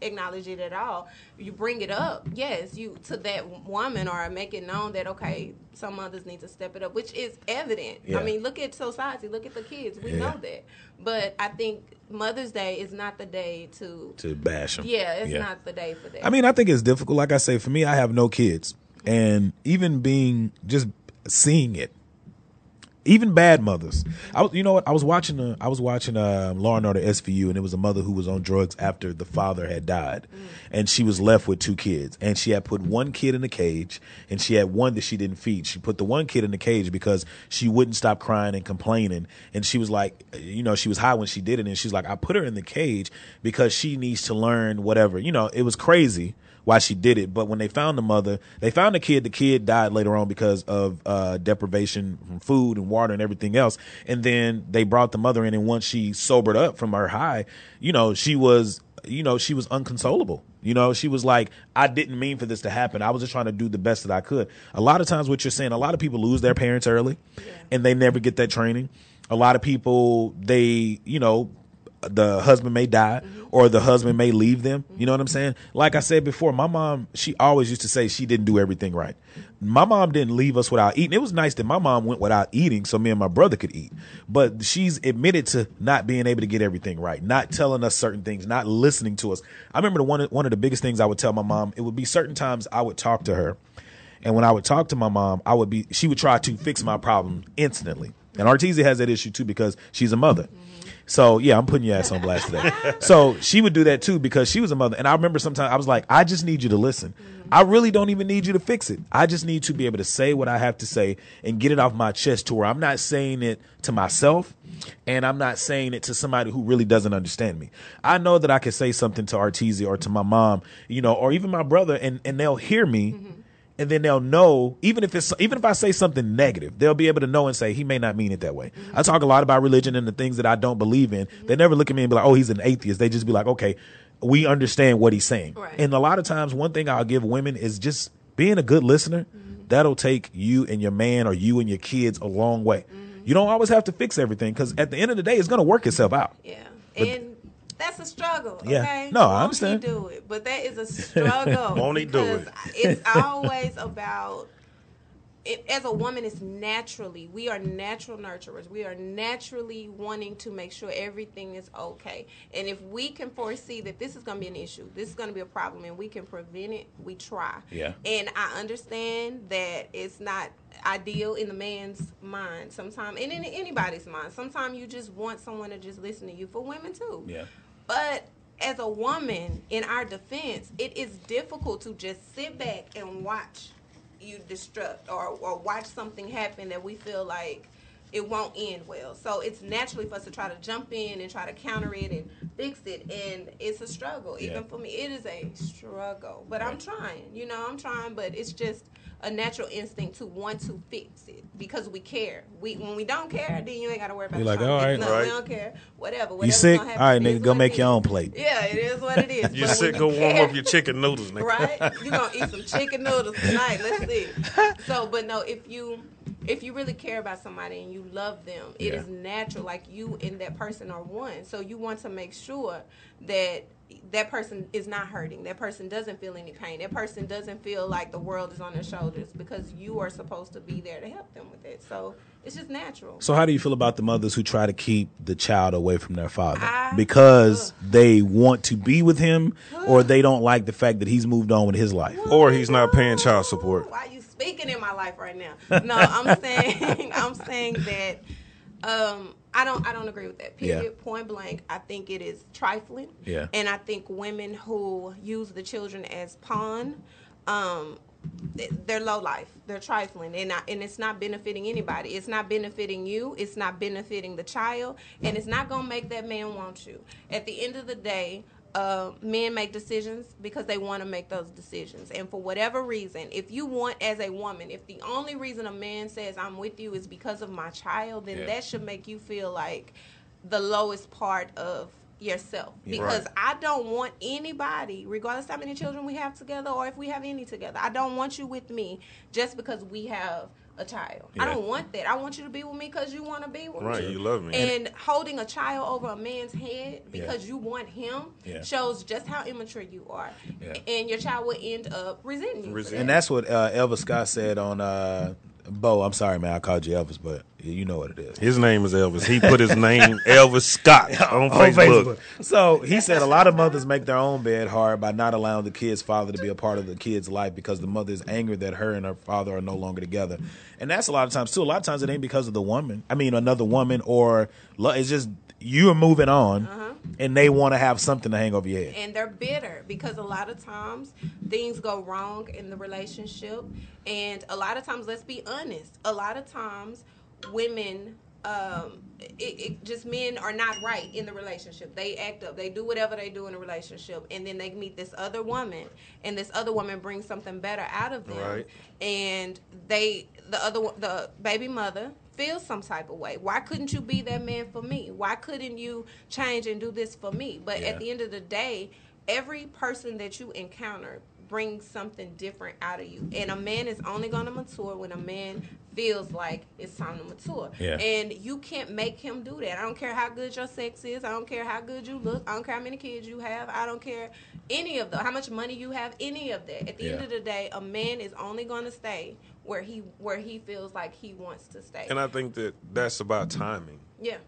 acknowledge it at all. You bring it up, yes, you to that woman or make it known that okay, some mothers need to step it up, which is evident. Yeah. I mean, look at society, look at the kids. We Yeah. know that. But I think Mother's Day is not the day to To bash them. Yeah, it's not the day for that. I mean, I think it's difficult. Like I say, for me, I have no kids, and even being just seeing it, even bad mothers. I was, you know what? I was watching a, I was watching uh, Law and Order SVU, and it was a mother who was on drugs after the father had died, and she was left with two kids, and she had put one kid in a cage, and she had one that she didn't feed. She put the one kid in the cage because she wouldn't stop crying and complaining, and she was like, you know, she was high when she did it, and she's like, I put her in the cage because she needs to learn whatever. You know, it was crazy why she did it. But when they found the mother, they found the kid. The kid died later on because of uh, deprivation from food and water and everything else. And then they brought the mother in, and once she sobered up from her high, you know, she was, you know, she was unconsolable. You know, she was like, I didn't mean for this to happen. I was just trying to do the best that I could. A lot of times, what you're saying, a lot of people lose their parents early, and they never get that training. A lot of people, they, you know, the husband may die mm-hmm. or the husband may leave them. You know what I'm saying? Like I said before, my mom, she always used to say she didn't do everything right. My mom didn't leave us without eating. It was nice that my mom went without eating so me and my brother could eat. But she's admitted to not being able to get everything right, not telling us certain things, not listening to us. I remember the one one of the biggest things I would tell my mom, it would be certain times I would talk to her and when I would talk to my mom, I would be she would try to fix my problem instantly. And Artesia has that issue too because she's a mother. So yeah, I'm putting your ass on blast today. so she would do that too because she was a mother. And I remember sometimes I was like, I just need you to listen. I really don't even need you to fix it. I just need to be able to say what I have to say and get it off my chest to where I'm not saying it to myself and I'm not saying it to somebody who really doesn't understand me. I know that I can say something to Artesia or to my mom, you know, or even my brother and, and they'll hear me and then they'll know even if it's even if I say something negative, they'll be able to know and say he may not mean it that way. I talk a lot about religion and the things that I don't believe in. They never look at me and be like, "Oh, he's an atheist." They just be like, "Okay, we understand what he's saying." Right. And a lot of times, one thing I'll give women is just being a good listener. Mm-hmm. That'll take you and your man or you and your kids a long way. Mm-hmm. You don't always have to fix everything because at the end of the day, it's going to work itself out. Yeah, and that's a struggle. Yeah. Okay? No, I Won't understand. He do it, but that is a struggle. Won't he do it? It's always about. It, as a woman, it's naturally we are natural nurturers. We are naturally wanting to make sure everything is okay. And if we can foresee that this is going to be an issue, this is going to be a problem, and we can prevent it, we try. Yeah. And I understand that it's not ideal in the man's mind sometimes, and in anybody's mind. Sometimes you just want someone to just listen to you. For women too. Yeah. But as a woman, in our defense, it is difficult to just sit back and watch you destruct or, or watch something happen that we feel like it won't end well. So it's naturally for us to try to jump in and try to counter it and fix it. And it's a struggle. Even Yeah. for me, it is a struggle. But I'm trying. You know, I'm trying, but it's just a natural instinct to want to fix it because we care. We when we don't care, then you ain't got to worry about. You're like, all right, to all fix it. right. no, Right. we don't care. Whatever. You sick? gonna happen, right, nigga, go make your own plate. Yeah, it is what it is. You But sick? Go warm up your chicken noodles, nigga. right? You're gonna eat some chicken noodles tonight. Let's see. So, but no, if you if you really care about somebody and you love them, it Yeah. is natural. Like you and that person are one. So you want to make sure that that person is not hurting. That person doesn't feel any pain. That person doesn't feel like the world is on their shoulders because you are supposed to be there to help them with it. So it's just natural. So how do you feel about the mothers who try to keep the child away from their father I- because they want to be with him or they don't like the fact that he's moved on with his life? Or he's not paying child support. Why are you speaking in my life right now? No, I'm saying I'm saying that um, I don't I don't agree with that. Yeah. Period. Point blank. I think it is trifling. Yeah. And I think women who use the children as pawn, um, they're low life. They're trifling, and I, and it's not benefiting anybody. It's not benefiting you. It's not benefiting the child, and it's not gonna make that man want you. At the end of the day, uh, men make decisions because they want to make those decisions. And for whatever reason, if you want as a woman, if the only reason a man says I'm with you is because of my child, then Yeah. that should make you feel like the lowest part of yourself. Because Right. I don't want anybody, regardless how many children we have together or if we have any together, I don't want you with me just because we have a child. I don't want that. I want you to be with me because you want to be with Right, me. Right, you love me. And holding a child over a man's head because you want him Yeah. shows just how immature you are. Yeah. And your child will end up resenting you. Resent-. And that's what uh, Elvis Scott said on uh, Bo. I'm sorry, man. I called you Elvis, but you know what it is. His name is Elvis. He put his name Elvis Scott on, on Facebook. So he said a lot of mothers make their own bed hard by not allowing the kid's father to be a part of the kid's life because the mother is angry that her and her father are no longer together. And that's a lot of times too. A lot of times it ain't because of the woman. I mean, another woman or it's just you're moving on, and they want to have something to hang over your head. and they're bitter because a lot of times things go wrong in the relationship and a lot of times let's be honest a lot of times women um it, it just men are not right in the relationship they act up they do whatever they do in a relationship and then they meet this other woman and this other woman brings something better out of them Right. and they the other one- the baby mother feels some type of way. Why couldn't you be that man for me? Why couldn't you change and do this for me? But Yeah. at the end of the day every person that you encounter brings something different out of you. And a man is only going to mature when a man feels like it's time to mature. Yeah. and you can't make him do that. I don't care how good your sex is. I don't care how good you look. I don't care how many kids you have. I don't care any of the how much money you have any of that. At the end of the day a man is only going to stay where he where he feels like he wants to stay And I think that that's about timing. yeah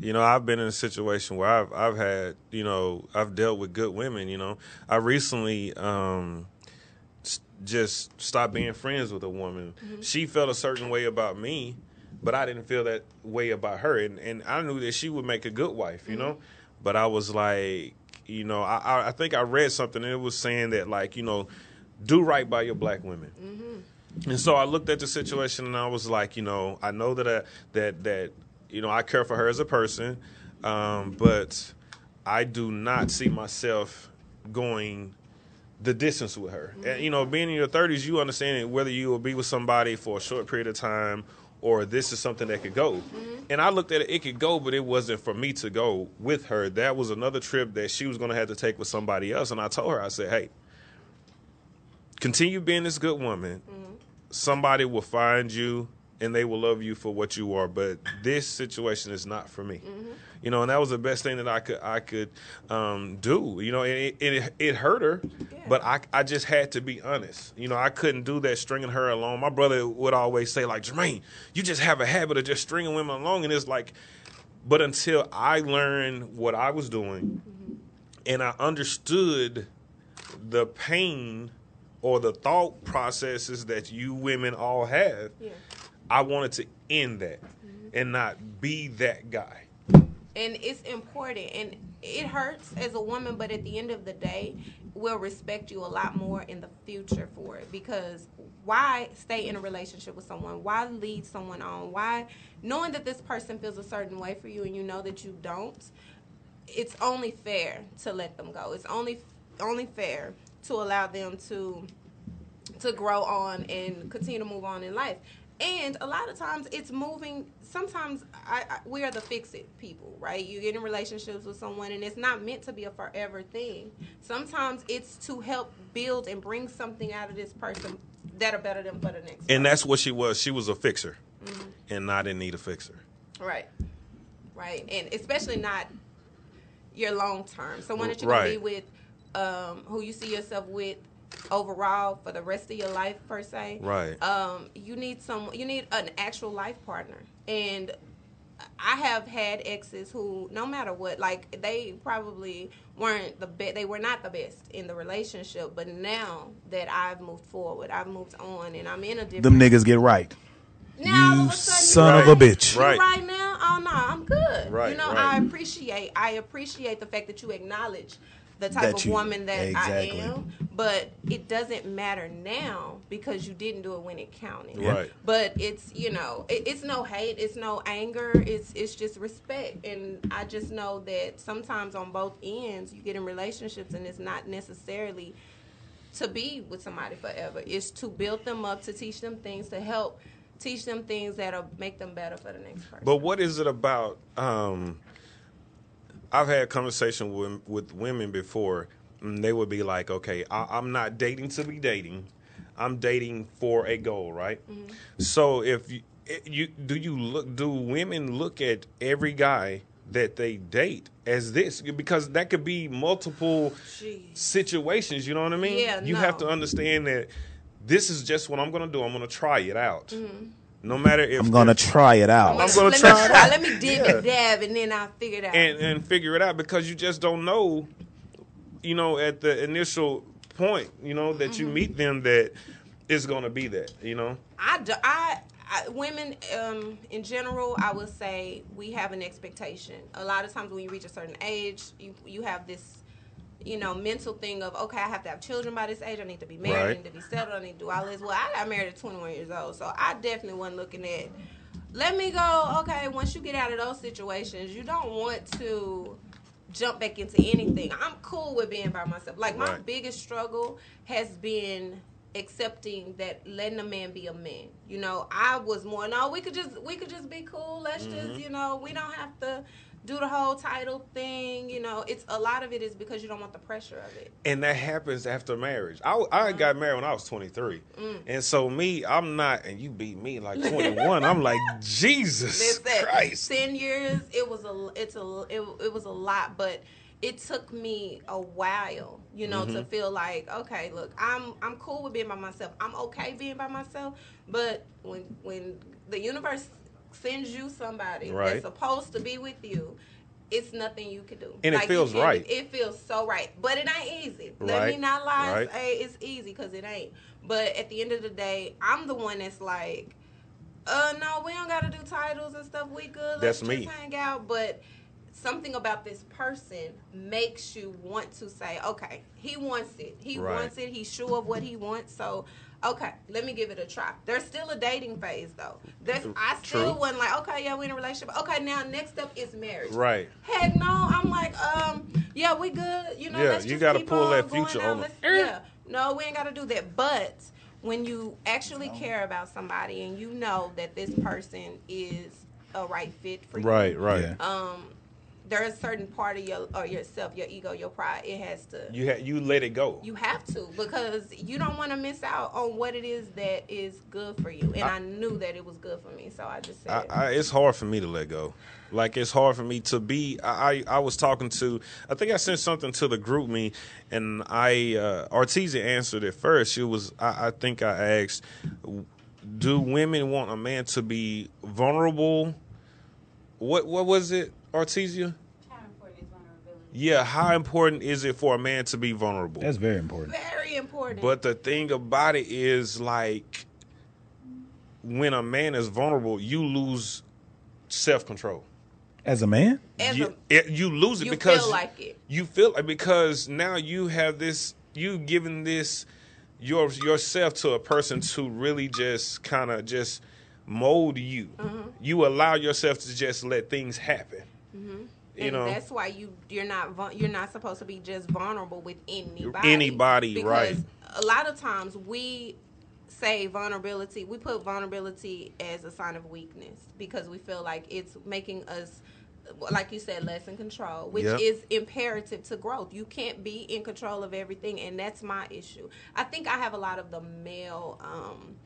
You know, I've been in a situation where I've I've had, you know, I've dealt with good women, you know. I recently um just stopped being friends with a woman. Mm-hmm. She felt a certain way about me, but I didn't feel that way about her and and I knew that she would make a good wife, you know. Mm-hmm. But I was like, you know, I I- think I read something and it was saying that like, you know, do right by your black women. Mm-hmm. And so I looked at the situation and I was like, you know, I know that I, that that you know I care for her as a person, um, but I do not see myself going the distance with her. And, you know, being in your 30s, you understand whether you will be with somebody for a short period of time or this is something that could go. And I looked at it, it could go, but it wasn't for me to go with her. That was another trip that she was going to have to take with somebody else. And I told her, I said, hey, continue being this good woman. Somebody will find you and they will love you for what you are. But this situation is not for me. Mm-hmm. You know, and that was the best thing that I could I could um, do. You know, and it, it it hurt her, but I I just had to be honest. You know, I couldn't do that stringing her along. My brother would always say like, Jermaine, you just have a habit of just stringing women along, and it's like, but until I learned what I was doing, and I understood the pain or the thought processes that you women all have, Yeah. I wanted to end that mm-hmm. and not be that guy. and it's important and it hurts as a woman but at the end of the day we'll respect you a lot more in the future for it because why stay in a relationship with someone why lead someone on why knowing that this person feels a certain way for you and you know that you don't it's only fair to let them go it's only only fair to allow them to to grow on and continue to move on in life. And a lot of times it's moving. Sometimes I, I, we are the fix it people, right? You get in relationships with someone and it's not meant to be a forever thing. Sometimes it's to help build and bring something out of this person that are better than for the next. And that's what she was. She was a fixer mm-hmm. and not in need of fixer. Right. Right. And especially not your long term. Someone that you're Right. gonna be with, um, who you see yourself with overall for the rest of your life per se. Right. Um, you need some you need an actual life partner. And I have had exes who, no matter what, like they probably weren't the best. They were not the best in the relationship. But now that I've moved forward, I've moved on, and I'm in a different. Them niggas get right. Now, all You of a sudden, son you of a bitch. Right. right now, oh no, I'm good. Right, You know, right. I appreciate I appreciate the fact that you acknowledge the type That of you- woman that exactly. I am. But it doesn't matter now because you didn't do it when it counted. Right. But it's you know, it, it's no hate, it's no anger, it's it's just respect. And I just know that sometimes on both ends you get in relationships and it's not necessarily to be with somebody forever. It's to build them up, to teach them things, to help teach them things that'll make them better for the next person. But what is it about? Um, I've had conversation with with women before, and they would be like, "Okay, I, I'm not dating to be dating. I'm dating for a goal, right?" So if you, you do you look do women look at every guy that they date as this because that could be multiple Jeez. situations. You know what I mean? Yeah, You have to understand that this is just what I'm going to do. I'm going to try it out. Mm-hmm. No matter if I'm gonna try it out. I'm gonna let try me it try. out. Let me dib and dab, and then I'll figure it out. and and figure it out because you just don't know, you know, at the initial point, you know, that Mm-hmm. you meet them that it's going to be that, you know. I, do, I, I women um, in general, I would say we have an expectation. A lot of times when you reach a certain age, you you have this, you know, mental thing of okay, I have to have children by this age. I need to be married. I need to be settled. I need to do all this. Well, I got married at 21 years old, so I definitely wasn't looking at. Let me go. Okay, once you get out of those situations, you don't want to jump back into anything. I'm cool with being by myself. Like my Right. biggest struggle has been accepting that letting a man be a man. You know, I was more no, we could just we could just be cool. Let's Mm-hmm. just, you know, we don't have to do the whole title thing, you know. It's a lot of it is because you don't want the pressure of it. And that happens after marriage. I, I got married when I was 23. Mm. And so me, I'm not, and you beat me like 21. I'm like, Jesus Christ. ten years. It was a. It's a. It, it was a lot, but it took me a while, you know, Mm-hmm. to feel like, okay, look, I'm I'm cool with being by myself. I'm okay being by myself. But when when the universe sends you somebody Right. that's supposed to be with you. It's nothing you can do, And it feels right. It feels so right, but it ain't easy. Let me not lie. right. say it's easy because it ain't. But at the end of the day, I'm the one that's like, uh, no, we don't gotta do titles and stuff. We good. Let's That's me. hang out. But something about this person makes you want to say, okay, he wants it. He Right. wants it. He's sure of what he wants. So, okay, let me give it a try. There's still a dating phase though. There's, I still True. wasn't like, okay, yeah, we in a relationship. Okay, now next up is marriage. Right. Heck no, I'm like, um, yeah, we good. You know, Yeah, let's you gotta keep pull on that future out. on 'em. Yeah, no, we ain't gotta do that. But when you actually care about somebody and you know that this person is a right fit for you, Right, right. Um, there's a certain part of your or yourself, your ego, your pride. It has to. You ha- you let it go. You have to because you don't want to miss out on what it is that is good for you. And I, knew that it was good for me, so I just said. I, I, it's hard for me to let go. Like it's hard for me to be. I, I, I was talking to. I think I sent something to the GroupMe, and I uh, Artesia answered it first. She was. I, I think I asked, do women want a man to be vulnerable? What what was it, Artesia? Yeah, how important is it for a man to be vulnerable? That's very important. Very important. But the thing about it is, like, when a man is vulnerable, you lose self control. As a man, As You, a, it- you lose it you because feel like it. you feel like because now you have this, you giving this your yourself to a person to really just kind of just mold you. Mm-hmm. You allow yourself to just let things happen. You Mm-hmm. and know, that's why you you're not you're not supposed to be just vulnerable with anybody. Anybody, because right. A lot of times we say vulnerability, we put vulnerability as a sign of weakness because we feel like it's making us like you said less in control which Yep. is imperative to growth you can't be in control of everything and that's my issue i think i have a lot of the male um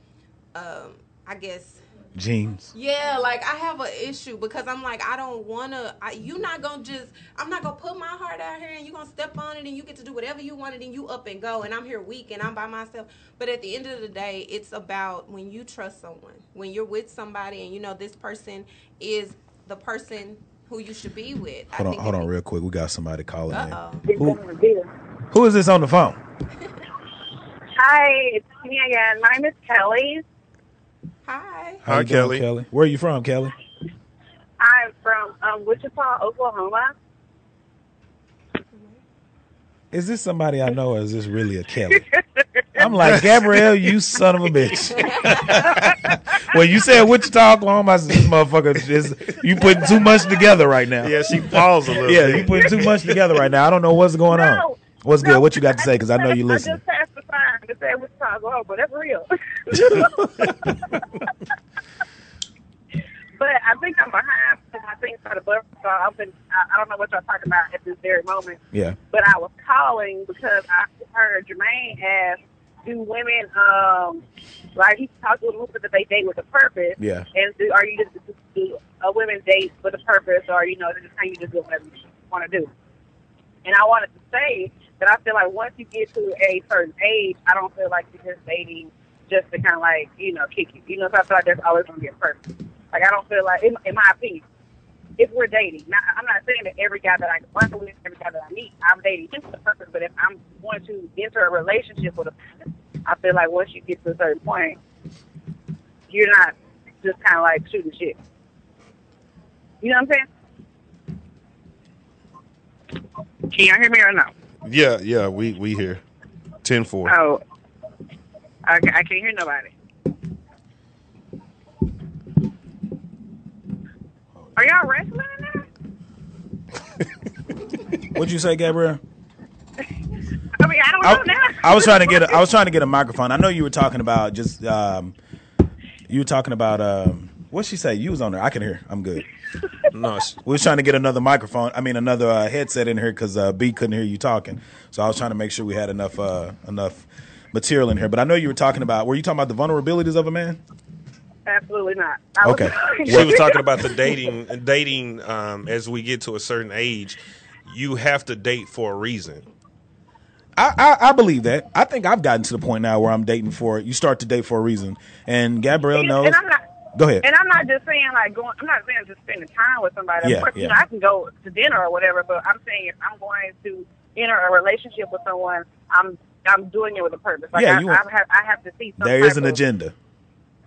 um i guess genes. yeah, like I have an issue because I'm like I don't wanna. I, you not gonna just. I'm not gonna put my heart out here and you gonna step on it and you get to do whatever you want and then you up and go and I'm here weak and I'm by myself. But at the end of the day, it's about when you trust someone, when you're with somebody and you know this person is the person who you should be with. Hold on, hold on, real quick. We got somebody calling Uh in. Who, who is this on the phone? Hi, it's me again. My name is Kelly. Hi. How Hi, you doing, Kelly. Kelly. Where are you from, Kelly? I'm from um, Wichita, Oklahoma. Is this somebody I know, or is this really a Kelly? I'm like Gabrielle, you son of a bitch. when you said Wichita, Oklahoma, I said this motherfucker is you putting too much together right now. yeah, she paused a little Yeah, bit. you putting too much together right now. I don't know what's going on. What's no, good? What you got to say? Because I know you I listening. just sign to say Wichita, Oklahoma, but that's real. but I think I'm behind because I think for the bus, so I've been, I, I don't know what y'all talking about at this very moment. Yeah. But I was calling because I heard Jermaine ask, do women, um, like he talked a woman that they date with a purpose. Yeah. And do, are you just, just do a women date with a purpose, or you know, just how you just do whatever you want to do? And I wanted to say that I feel like once you get to a certain age, I don't feel like you're just dating just to kind of like you know kick you. You know, so I feel like there's always going to be a purpose. Like I don't feel like, in, in my opinion, if we're dating, not, I'm not saying that every guy that I run with, every guy that I meet, I'm dating just for the purpose. But if I'm going to enter a relationship with a person, I feel like once you get to a certain point, you're not just kind of like shooting shit. You know what I'm saying? Can y'all hear me or no? Yeah, yeah, we we here. Ten four. Oh, I, I can't hear nobody. Are y'all wrestling in there? What'd you say, Gabrielle? I mean, I don't know now. I, I was trying to get a, I was trying to get a microphone. I know you were talking about just um, you were talking about um, what she say? You was on there. I can hear. I'm good. No, We was trying to get another microphone. I mean, another uh, headset in here because uh, B couldn't hear you talking. So I was trying to make sure we had enough uh, enough material in here. But I know you were talking about. Were you talking about the vulnerabilities of a man? Absolutely not. I was- Okay. she was talking about the dating dating um, as we get to a certain age you have to date for a reason I, I, I believe that. I think I've gotten to the point now where I'm dating for you start to date for a reason. And Gabrielle knows. And I'm not. Go ahead. And I'm not just saying like going. I'm not saying just spending time with somebody. Yeah, of course, yeah. you know, I can go to dinner or whatever. But I'm saying if I'm going to enter a relationship with someone, I'm I'm doing it with a purpose. Like Yeah, I, you I have I have to see some There is an of- agenda.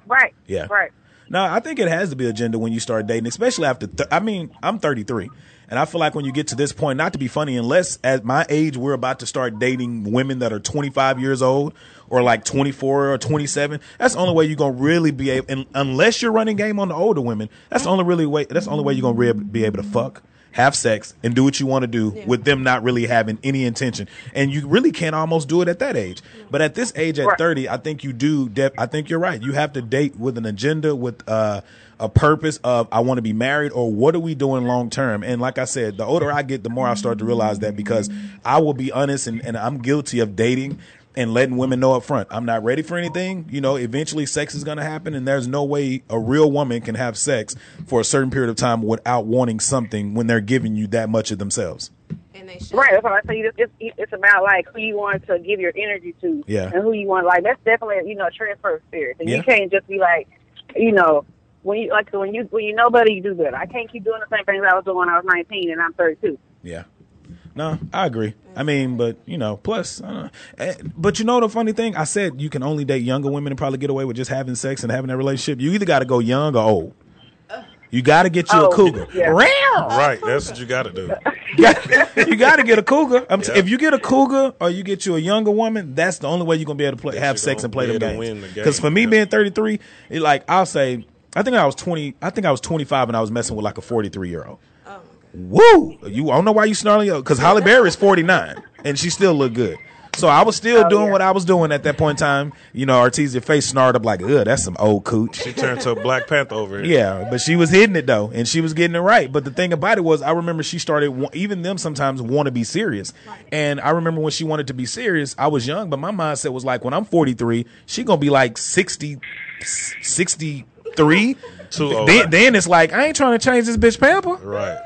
Right. Yeah. Right. No, I think it has to be agenda when you start dating, especially after. Th- I mean, I'm 33, and I feel like when you get to this point, not to be funny, unless at my age we're about to start dating women that are 25 years old or like 24 or 27. That's the only way you're gonna really be able. And unless you're running game on the older women, that's the only really way. That's the only way you're gonna be able to fuck have sex, and do what you want to do with them not really having any intention. And you really can't almost do it at that age. But at this age, at Right. 30, I think you do. Def- I think you're right. You have to date with an agenda, with uh, a purpose of I want to be married, or what are we doing long term? And like I said, the older I get, the more I start to realize that because I will be honest, and, and I'm guilty of dating and letting women know up front I'm not ready for anything. You know, eventually sex is going to happen, and there's no way a real woman can have sex for a certain period of time without wanting something when they're giving you that much of themselves. And they should. Right, that's what I say. It's, it's, it's about like who you want to give your energy to, Yeah. and who you want. Like that's definitely you know transfer of spirit. And Yeah. you can't just be like, you know, when you like when you when you know better, you do better. I can't keep doing the same things I was doing when I was 19 and I'm 32. Yeah. No, I agree. I mean, but you know, plus, I don't know. Eh, but you know the funny thing? I said you can only date younger women and probably get away with just having sex and having a relationship. You either got to go young or old. You got to get you a Oh, cougar. yeah. Real. Right, that's what you got to do. you got to get a cougar. I'm t- Yeah. If you get a cougar or you get you a younger woman, that's the only way you're gonna be able to play, have sex and play them games. win the game, Because for me, yeah. being 33, it, like I'll say, I think I was 20. I think I was 25 and I was messing with like a 43 year old. Woo! You I don't know why you snarling because Halle Berry is 49 and she still look good. So I was still Oh, doing yeah. what I was doing at that point in time. You know, Artesia face snarled up like, ugh, that's some old cooch. She turned to a Black Panther over here. Yeah, but she was hitting it though, and she was getting it right. But the thing about it was, I remember she started even them sometimes want to be serious, and I remember when she wanted to be serious, I was young, but my mindset was like, when I'm 43, she gonna be like 60, 63. Too old. Then, then it's like I ain't trying to change this bitch pamper. Right.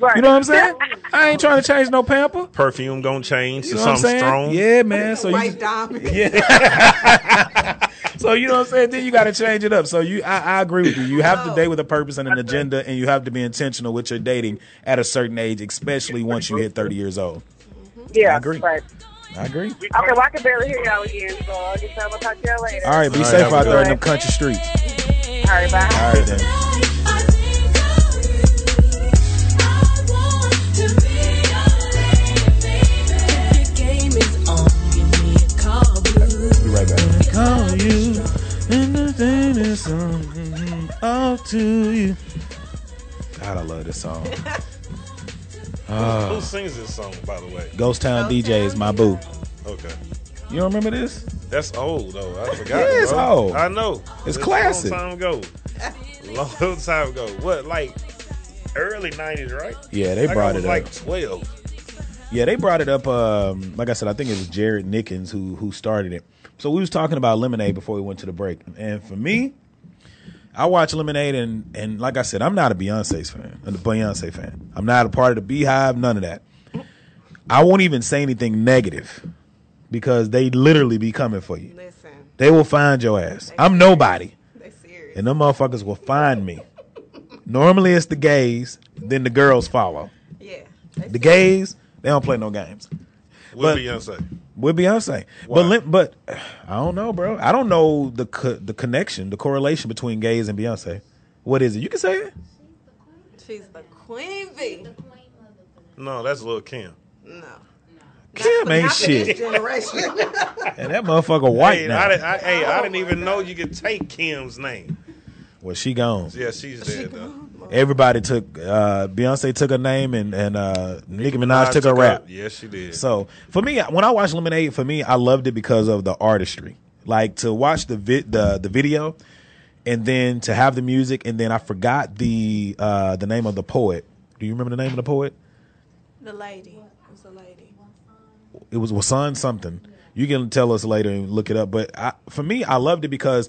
Right. You know what I'm saying? I ain't trying to change no pamper. Perfume gonna change You to know what I'm something saying? strong. Yeah, man. So you, White diamond. so you know what I'm saying? Then you got to change it up. So you, I, I agree with you. You have to date with a purpose and an agenda, and you have to be intentional with your dating at a certain age, especially once you hit 30 years old. yeah, I agree. Right. I agree. Okay, well I can barely hear y'all again, so I'll just gonna talk to y'all later. All right, be All right, safe have a out there in the country streets. All right, bye. All right, then. call you. And the thing is all to you. God, I love this song. Uh, Who ah. sings this song, by the way? Ghost Town DJ is my boo. Okay. You don't remember this? That's old though. I forgot. yeah, it's old. I know. It's, it's classic. Long time ago. Long time ago. What like early '90s, right? Yeah, they brought it up. Like 12. Yeah, they brought it up. Um, like I said, I think it was Jared Nickens who who started it. So we was talking about Lemonade before we went to the break, and for me, I watch Lemonade, and and like I said, I'm not a Beyonce fan, I'm a Beyonce fan. I'm not a part of the Beehive, none of that. I won't even say anything negative because they literally be coming for you. Listen, They will find your ass. I'm nobody, serious. and them motherfuckers will find me. Normally it's the gays, then the girls follow. Yeah. The gays, they don't play no games. With But- Beyonce. with Beyonce. But Lim- but I don't know, bro. I don't know the co- the connection, the correlation between gays and Beyonce. What is it? You can say it. She's the queen bee. No, that's Lil Kim. No. Kim ain't Not for this shit, generation. and that motherfucker white Hey, now. I, I, hey, I didn't even know you could take Kim's name. well, she gone. Yeah, she's dead though. Everybody took uh, Beyonce took her name, and and uh, Nicki Minaj took her rap. Yes, she did. So for me, when I watched Lemonade, for me, I loved it because of the artistry. Like to watch the vi- the the video, and then to have the music, and then I forgot the uh, the name of the poet. Do you remember the name of the poet? the lady. It was a lady. it was Warsan something. You can tell us later and look it up. But I, for me, I loved it because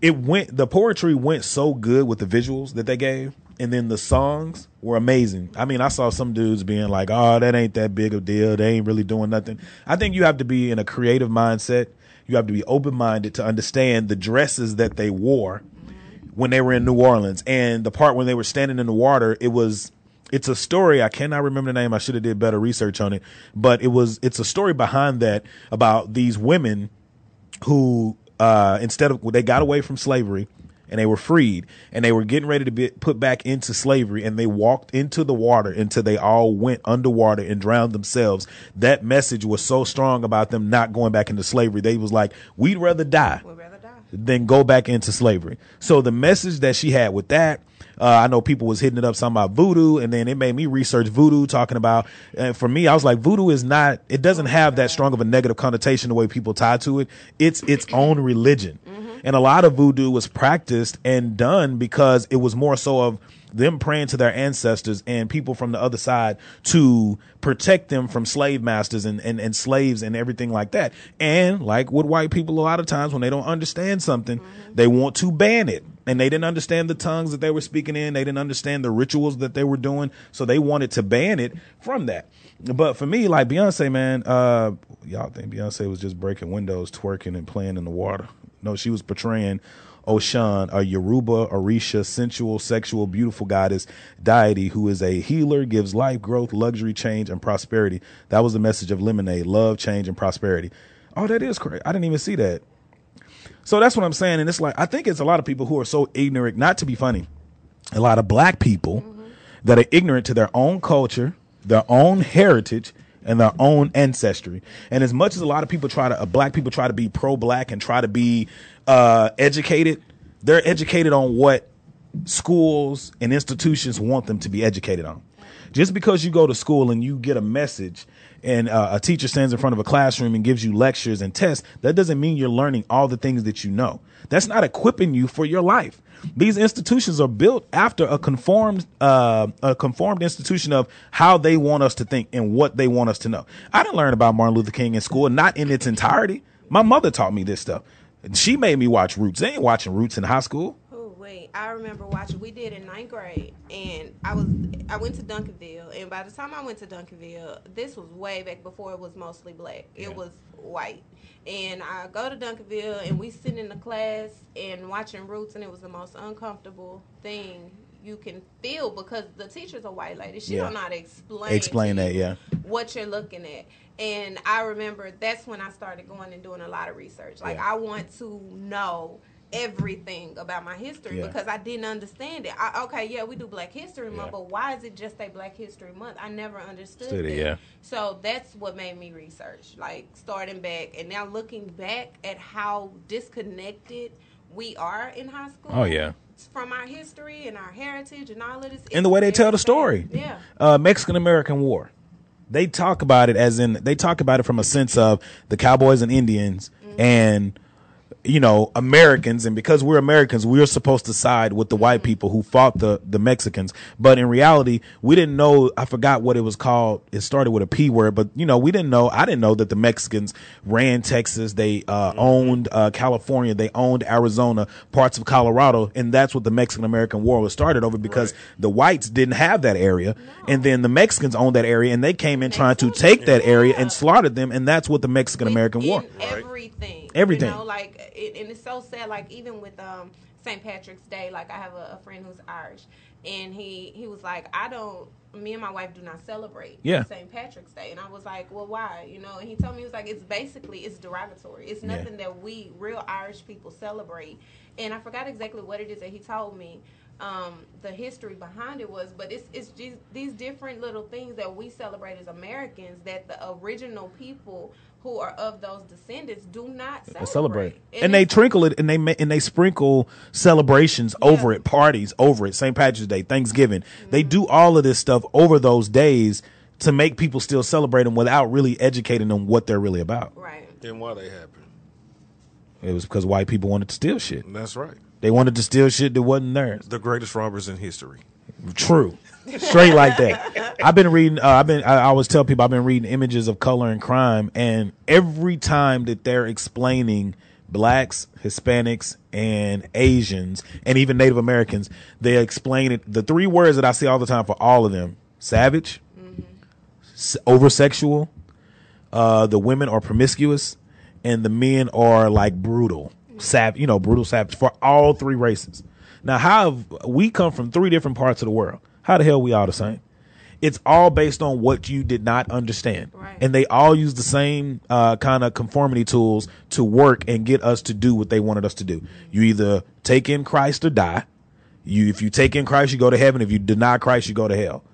it went. The poetry went so good with the visuals that they gave, and then the songs were amazing. I mean, I saw some dudes being like, "Oh, that ain't that big of a deal. They ain't really doing nothing." I think you have to be in a creative mindset. You have to be open minded to understand the dresses that they wore when they were in New Orleans, and the part when they were standing in the water. It was it's a story. I cannot remember the name. I should have did better research on it. But it was it's a story behind that about these women who uh, instead of they got away from slavery and they were freed and they were getting ready to be put back into slavery and they walked into the water until they all went underwater and drowned themselves. That message was so strong about them not going back into slavery. They was like, we'd rather die We'd rather die. than go back into slavery. So the message that she had with that, uh, I know people was hitting it up talking about voodoo, and then it made me research voodoo, talking about. And for me, I was like, voodoo is not. It doesn't have that strong of a negative connotation the way people tie to it. It's its own religion, and a lot of voodoo was practiced and done because it was more so of them praying to their ancestors and people from the other side to protect them from slave masters and, and, and slaves and everything like that. And like with white people, a lot of times when they don't understand something, they want to ban it. And they didn't understand the tongues that they were speaking in. They didn't understand the rituals that they were doing. So they wanted to ban it from that. But for me, like Beyonce, man, uh, y'all think Beyonce was just breaking windows, twerking and playing in the water. No, she was portraying Oshun, a Yoruba, Orisha, sensual, sexual, beautiful goddess deity who is a healer, gives life, growth, luxury, change, and prosperity. That was the message of Lemonade love, change, and prosperity. Oh, that is correct. I didn't even see that. So that's what I'm saying. And it's like, I think it's a lot of people who are so ignorant, not to be funny, a lot of black people that are ignorant to their own culture, their own heritage, and their own ancestry. And as much as a lot of people try to, uh, black people try to be pro black and try to be uh, educated, they're educated on what schools and institutions want them to be educated on. Just because you go to school and you get a message and uh, a teacher stands in front of a classroom and gives you lectures and tests, that doesn't mean you're learning all the things that you know. That's not equipping you for your life. These institutions are built after a conformed, uh, a conformed institution of how they want us to think and what they want us to know. I didn't learn about Martin Luther King in school, not in its entirety. My mother taught me this stuff. She made me watch Roots. They ain't watching Roots in high school. Wait, I remember watching. We did in ninth grade, and I was I went to Duncanville, and by the time I went to Duncanville, this was way back before it was mostly black. It was white, and I go to Duncanville, and we sit in the class and watching Roots, and it was the most uncomfortable thing you can feel because the teacher's a white lady. She Yeah. don't know how to explain Explain that, yeah. what you're looking at. And I remember that's when I started going and doing a lot of research. Like Yeah. I want to know everything about my history Yeah. because I didn't understand it. I, okay, yeah, we do Black History Month, Yeah. but why is it just a Black History Month? I never understood it, that. yeah. So that's what made me research, like starting back and now looking back at how disconnected we are in high school. Oh, yeah. From our history and our heritage and all of this. and the way they tell the story. Yeah. Uh, Mexican American War. They talk about it as in they talk about it from a sense of the Cowboys and Indians and you know Americans, and because we're Americans, we're supposed to side with the white people who fought the the Mexicans. But in reality, we didn't know. I forgot what it was called. It started with a p word, but you know we didn't know. I didn't know that the Mexicans ran Texas. They uh, owned uh, California. They owned Arizona, parts of Colorado, and that's what the Mexican American War was started over because the whites didn't have that area, and then the Mexicans owned that area, and they came in trying to take that area and slaughtered them, and that's what the Mexican American War. everything. Everything. You know, like, it, and it's so sad. Like, even with um, St. Patrick's Day, like, I have a, a friend who's Irish, and he he was like, I don't. Me and my wife do not celebrate Yeah. St. Patrick's Day, and I was like, well, why? You know, and he told me he was like, it's basically it's derogatory. It's Yeah. nothing that we real Irish people celebrate, and I forgot exactly what it is that he told me. Um, the history behind it was, but it's it's just these different little things that we celebrate as Americans that the original people who are of those descendants do not celebrate. celebrate. And they it's- trinkle it and they and they sprinkle celebrations over it, parties over it, St. Patrick's Day, Thanksgiving. They mm-hmm. do all of this stuff over those days to make people still celebrate them without really educating them what they're really about. right. And why they happen. It was because white people wanted to steal shit. That's right. They wanted to steal shit that wasn't theirs. The greatest robbers in history. True. Straight like that. I've been reading. Uh, I've been. I, I always tell people I've been reading images of color and crime, and every time that they're explaining blacks, Hispanics, and Asians, and even Native Americans, they explain it. The three words that I see all the time for all of them: savage, over sexual, uh, the women are promiscuous, and the men are like brutal, sav, you know, brutal savage for all three races. Now, how have, we come from three different parts of the world? How the hell we all the same? It's all based on what you did not understand, Right. and they all use the same uh, kind of conformity tools to work and get us to do what they wanted us to do. You either take in Christ or die. You, if you take in Christ, you go to heaven. If you deny Christ, you go to hell.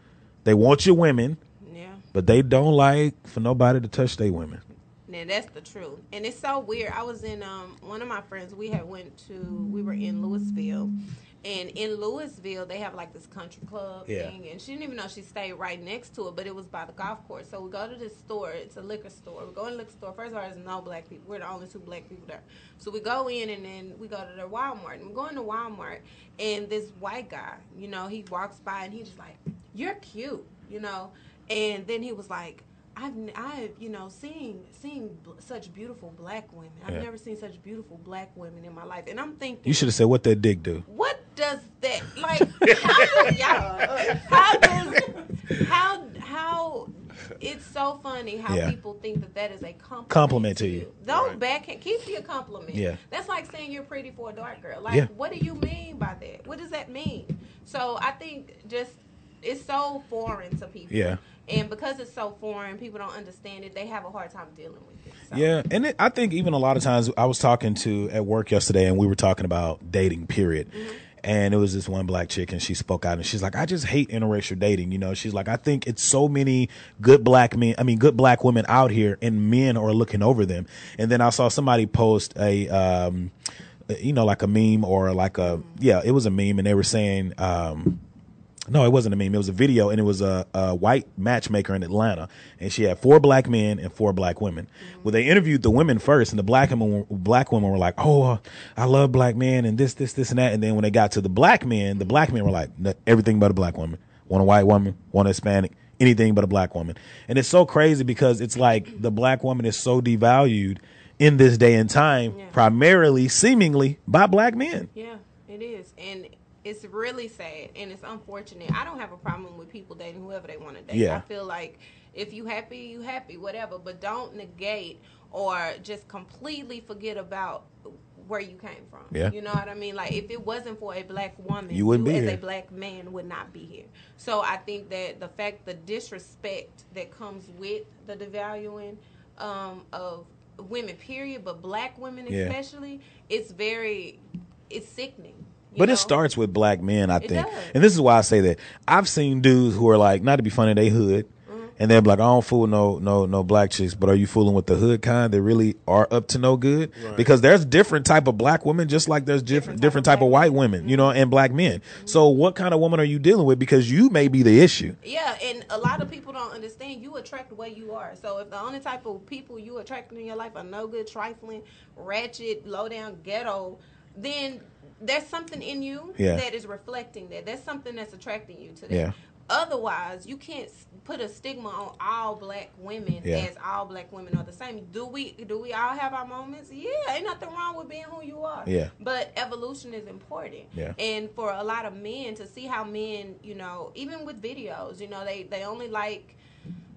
They want your women Yeah. but they don't like for nobody to touch their women. Now that's the truth, and it's so weird. I was in um one of my friends. We had went to we were in Louisville, and in Louisville they have like this country club Yeah. thing, and she didn't even know she stayed right next to it, but it was by the golf course. So we go to this store. It's a liquor store. We go in the liquor store. First of all, there's no black people. We're the only two black people there. So we go in, and then we go to the Walmart. And we go into Walmart, and this white guy, you know, he walks by, and he's just like, "You're cute," you know, and then he was like. I've, I've, you know, seen seen bl- such beautiful black women. I've Yeah. never seen such beautiful black women in my life, and I'm thinking, You should have said what that dick do. what does that like? How does y'all? How does how how? It's so funny how Yeah. people think that that is a compliment. Compliment to you. Don't Right. backhand. Keep your compliment. Yeah. That's like saying you're pretty for a dark girl. Like, Yeah. what do you mean by that? What does that mean? So I think just it's so foreign to people. Yeah. And because it's so foreign, people don't understand it. They have a hard time dealing with it. So. Yeah, and it, I think even a lot of times I was talking to at work yesterday, and we were talking about dating. Period. And it was this one black chick, and she spoke out, and she's like, "I just hate interracial dating." You know, she's like, "I think it's so many good black men. I mean, good black women out here, and men are looking over them." And then I saw somebody post a. Um, you know, like a meme or like a yeah, it was a meme, and they were saying, um, no, it wasn't a meme. It was a video, and it was a, a white matchmaker in Atlanta, and she had four black men and four black women. Well, they interviewed the women first, and the black women, black women were like, "Oh, uh, I love black men, and this, this, this, and that." And then when they got to the black men, the black men were like, "Everything but a black woman. Want a white woman, want a Hispanic, anything but a black woman." And it's so crazy because it's like the black woman is so devalued in this day and time, Yeah. primarily, seemingly, by black men. Yeah, it is, and it's really sad and it's unfortunate. I don't have a problem with people dating whoever they want to date. Yeah. I feel like if you happy, you happy, whatever. But don't negate or just completely forget about where you came from. Yeah. You know what I mean? Like if it wasn't for a black woman, You wouldn't be as here. a black man would not be here. So I think that the fact, the disrespect that comes with the devaluing um, of women, period, but black women Yeah. especially, it's very, it's sickening. You But know? it starts with black men, I It think. does. And this is why I say that. I've seen dudes who are like, not to be funny, they hood. Mm-hmm. And they're like, I don't fool no no no black chicks, but are you fooling with the hood kind that really are up to no good? Because there's different type of black women, just like there's different different type of white women, you know, and black men. So what kind of woman are you dealing with? Because you may be the issue. Yeah, and a lot of people don't understand. You attract the way you are. So if the only type of people you attract in your life are no good, trifling, ratchet, low down, ghetto, then there's something in you Yeah. that is reflecting that. There's something that's attracting you to that. Yeah. Otherwise, you can't put a stigma on all black women Yeah. as all black women are the same. Do we? Do we all have our moments? Yeah, ain't nothing wrong with being who you are. Yeah. But evolution is important. Yeah. And for a lot of men to see how men, you know, even with videos, you know, they they only like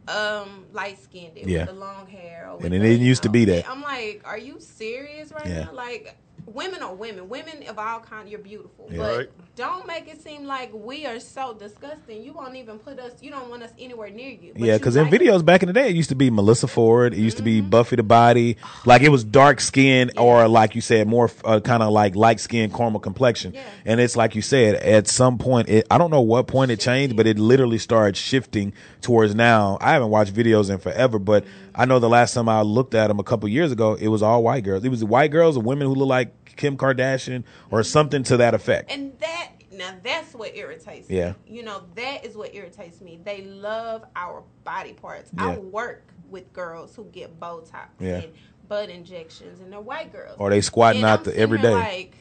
um light skinned Yeah. with the long hair. Or And it didn't used to be that. I'm like, are you serious right Yeah. now? Like women are women. Women of all kind you're beautiful. Yeah. But Right. don't make it seem like we are so disgusting. You won't even put us you don't want us anywhere near you. But yeah, because in like it. videos back in the day, it used to be Melyssa Ford. It used to Mm-hmm. be Buffy the Body. Like it was dark skin, or like you said, more uh, kind of like light skin, caramel complexion. Yeah. And it's like you said, at some point, it, I don't know what point it changed, but it literally started shifting towards now. I haven't watched videos in forever, but I know the last time I looked at them a couple years ago, it was all white girls. It was white girls or women who look like Kim Kardashian or something to that effect. And that now that's what irritates Yeah. me. You know, that is what irritates me. They love our body parts. Yeah. I work with girls who get Botox Yeah. and butt injections and they're white girls. Or they squatting And out the every day. Like